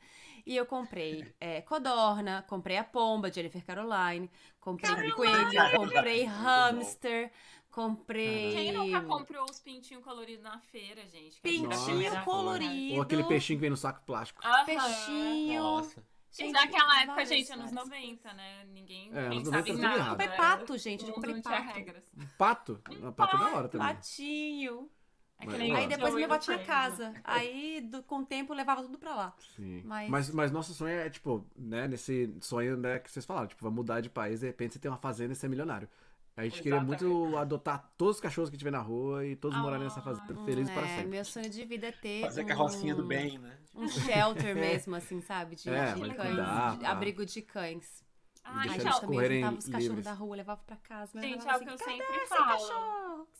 E eu comprei é, codorna, comprei a pomba, Jennifer Caroline, comprei coelho, comprei hamster, comprei Quem nunca comprou os pintinhos coloridos na feira, gente? Que pintinho colorido. Ou aquele peixinho que vem no saco plástico. Aham. Peixinho. Nossa. Gente, naquela época, gente, anos vários. 90, né? Ninguém É, anos pensava 90 em tudo nada. Comprei né? pato, gente, eu comprei pato. regras. Pato? Um pato é da hora também. Patinho. É Mas- Aí depois avó tinha Friends. casa. Aí, do- com o tempo, eu levava tudo pra lá. Sim. Mas- Mas... Mas, nosso sonho é, tipo, né, nesse sonho né, que vocês falaram, tipo, vai mudar de país, de repente você tem uma fazenda e ser milionário. A gente queria Exatamente. muito adotar todos os cachorros que tiver na rua e todos morarem nessa fazenda, felizes para é, sempre. meu sonho de vida é ter Fazer um, carrocinha do bem, né? um shelter mesmo, assim, sabe? De, É, de cães, cuidar, de tá. abrigo de cães. Ah, Deixar a eles gente também correrem juntava os cachorros livres. da rua, levava pra casa. gente, é o que eu assim, sempre "Cadê esse falo.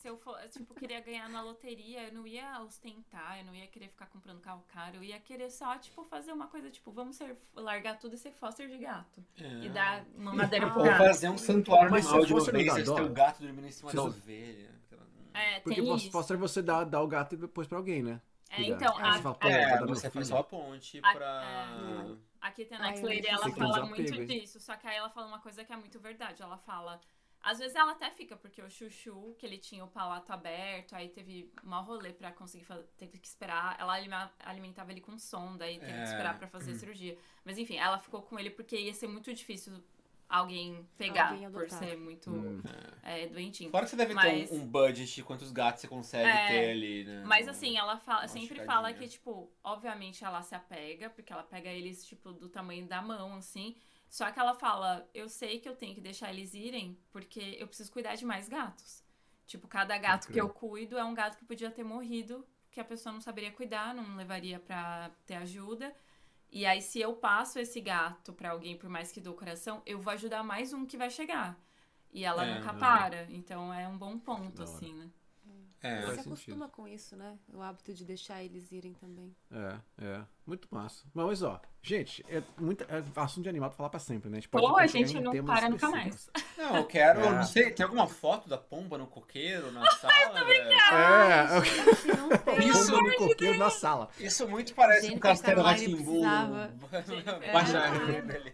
Cachorro?" Se eu for, tipo, queria ganhar na loteria, eu não ia ostentar, eu não ia querer ficar comprando carro caro, eu ia querer só, tipo, fazer uma coisa, tipo, vamos ser, largar tudo e ser foster de gato. É. E dar uma madeira pro Ou gato. fazer um santuário Mas animal de têm Dadó, o gato dormindo em cima se da você- ovelha. É, Porque tem foster você dá, dá o gato e depois pra alguém, né? É, cuidar. então, a, você fala, É, você faz só a ponte A- pra... Aqui tem a Lady, sei ela fala muito disso, só que aí ela fala uma coisa que é muito verdade. Ela fala. Às vezes ela até fica, porque o Chuchu, que ele tinha o palato aberto, aí teve mau rolê pra conseguir fazer, teve que esperar. Ela alimentava ele com sonda, aí teve É. que esperar pra fazer a cirurgia. Mas enfim, ela ficou com ele porque ia ser muito difícil alguém pegar Alguém por ser muito Hum. é, doentinho. Fora que você deve Mas- ter um, um budget de quantos gatos você consegue É, ter ali, né? Mas assim, ela fala, Uma sempre fala que, tipo, obviamente ela se apega, porque ela pega eles, tipo, do tamanho da mão, assim. Só que ela fala, eu sei que eu tenho que deixar eles irem, porque eu preciso cuidar de mais gatos. Tipo, cada gato que eu cuido é um gato que podia ter morrido, que a pessoa não saberia cuidar, não levaria pra ter ajuda. E aí, se eu passo esse gato pra alguém, por mais que dou o coração, eu vou ajudar mais um que vai chegar. E ela É, nunca não. para. Então é um bom ponto, assim, né? É. Você Faz acostuma com isso, né? O hábito de deixar eles irem também. É, é. Muito massa. Mas, ó, gente, é, muita, é assunto de animal pra falar pra sempre, né? A gente Pô, pode a chegar gente não para nunca específicos. Não, eu quero. É. Não sei, tem alguma foto da pomba no coqueiro na sala? velho? É, eu Gente, não tem. Isso- pomba no coqueiro na sala. Isso muito parece um Jennifer castelo Ratimbu. Baixar É. ele.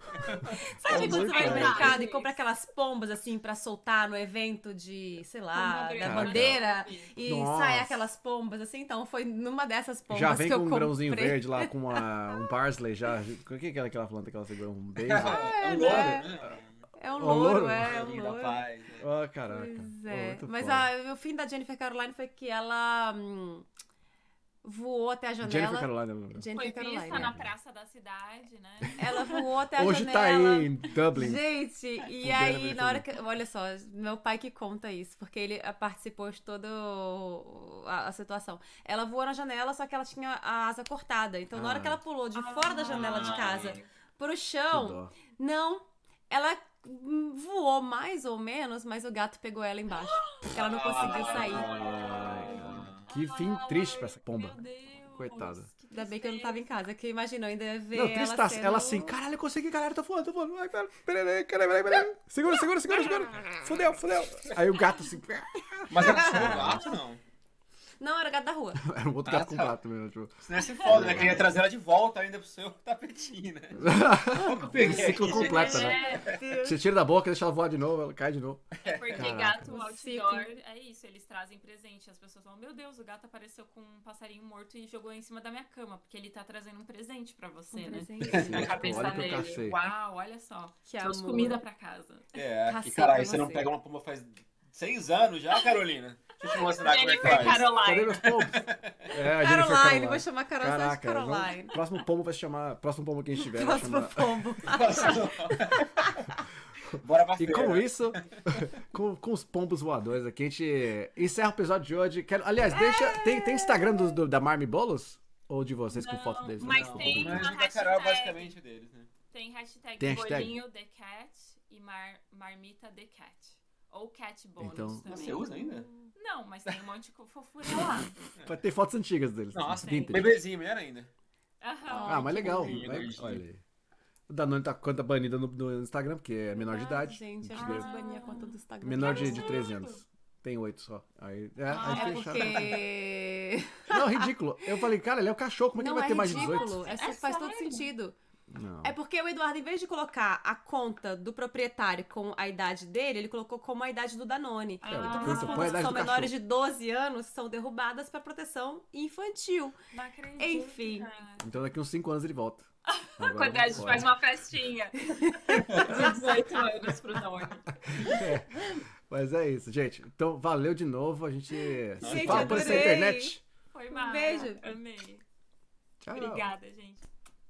Sabe É quando você muito vai no mercado e compra aquelas pombas assim pra soltar no evento de, sei lá, Pomba da bandeira e Nossa. sai aquelas pombas assim? Então foi numa dessas pombas Já vem que com eu um comprei. grãozinho verde lá, com uma, um parsley já. O que que é aquela planta que ela segura? Um beijo? É um né? louro, né? É um Um louro, louro? é um Lourinho da louro. paz. né? Oh, caraca. Pois é. muito Mas a- o fim da Jennifer Caroline foi que ela hum, voou até a janela. Jennifer Caroline. Foi Jennifer Caroline. vista na praça da cidade, né? Ela voou até a Hoje janela. tá aí em Dublin. Gente, e aí, na hora que. Olha só, meu pai que conta isso, porque ele ah, participou de toda a, a situação. Ela voou na janela, só que ela tinha a asa cortada. Então, na hora Ah. que ela pulou de fora da janela de casa pro Que chão, não. Ela hum, voou mais ou menos, mas o gato pegou ela embaixo. Porque ela não conseguiu sair. Que fim triste pra essa pomba. Coitada. Ainda bem que eu não tava em casa, que imagina, eu ainda ia ver Não, ela tristaça. sendo... Ela assim, caralho, eu consegui, caralho, tô voando, tô voando. Ai, pera, peraí, peraí, peraí, peraí. Segura, segura, segura, segura. Fudeu, fudeu. Aí o gato assim. Mas era seu gato, não? Não, era gato da rua. Era um outro Ah, gato com tá. gato mesmo, tipo. Senão ia ser foda, né? Queria trazer ela de volta ainda pro seu tapetinho, né? Peguei Ciclo completo, né? É, Você tira da boca, deixa ela voar de novo, ela cai de novo. é porque Caraca. gato Um outdoor é isso, eles trazem presente. As pessoas falam, meu Deus, o gato apareceu com um passarinho morto e jogou em cima da minha cama, porque ele tá trazendo um presente pra você, Um né? presente. Na cabeça Olha o que eu dele. Uau, olha só. Que Trouxe amor. comida pra casa. É, que caralho, você não pega uma pomba faz seis anos já, Carolina? Deixa eu te mostrar como é que Jennifer faz. Cadê Caroline. meus pombos? É, a Jennifer Caroline, vou chamar Carol Caraca, Caroline. vamos- próximo pombo vai se chamar. Próximo pombo que a gente tiver Próximo chamar. pombo. Bora pra E com isso, com, com os pombos voadores aqui, a gente encerra o episódio de hoje. Quero, aliás, deixa. Tem, tem Instagram do, do- da Marmi Bolos? Ou de vocês com Não, foto deles? mas Com tem- uma Carol é hashtag. basicamente deles, né? Tem hashtag, Tem hashtag? bolinho The Cat e mar, marmita The Cat. Ou Cat Bonus Então- também. Você usa ainda? Não, mas tem um monte de fofura lá. Vai ter fotos antigas deles. Nossa, vintage. bebezinho, melhor ainda. Aham. Ah, mas legal. Vai- bonitinho. olha aí. O Danone tá conta banida no, no Instagram, porque é menor de Ah, idade. Gente, Gente, acho que eles baniam a conta do Instagram. Menor de, de 13 absurdo. anos. Tem 8 só. Aí, é, Ah, aí É fecharam. porque... Não, ridículo. Eu falei, cara, ele é um cachorro, como é que Não ele vai é ter mais de ridículo, 18? é, É faz todo sentido. Não. É porque o Eduardo, em vez de colocar a conta do proprietário com a idade dele, ele colocou como a idade do Danone. Ah, e todas as contas que são menores de 12 anos são derrubadas para proteção infantil. Não acredito. Enfim. cara. Então daqui uns 5 anos ele volta. Agora Quando a gente faz uma festinha de 18 anos pro Doni. Mas é isso, gente. Então, valeu de novo. A gente se Gente, fala por essa internet. Foi Um massa. beijo. Amei. Tchau. Obrigada, gente.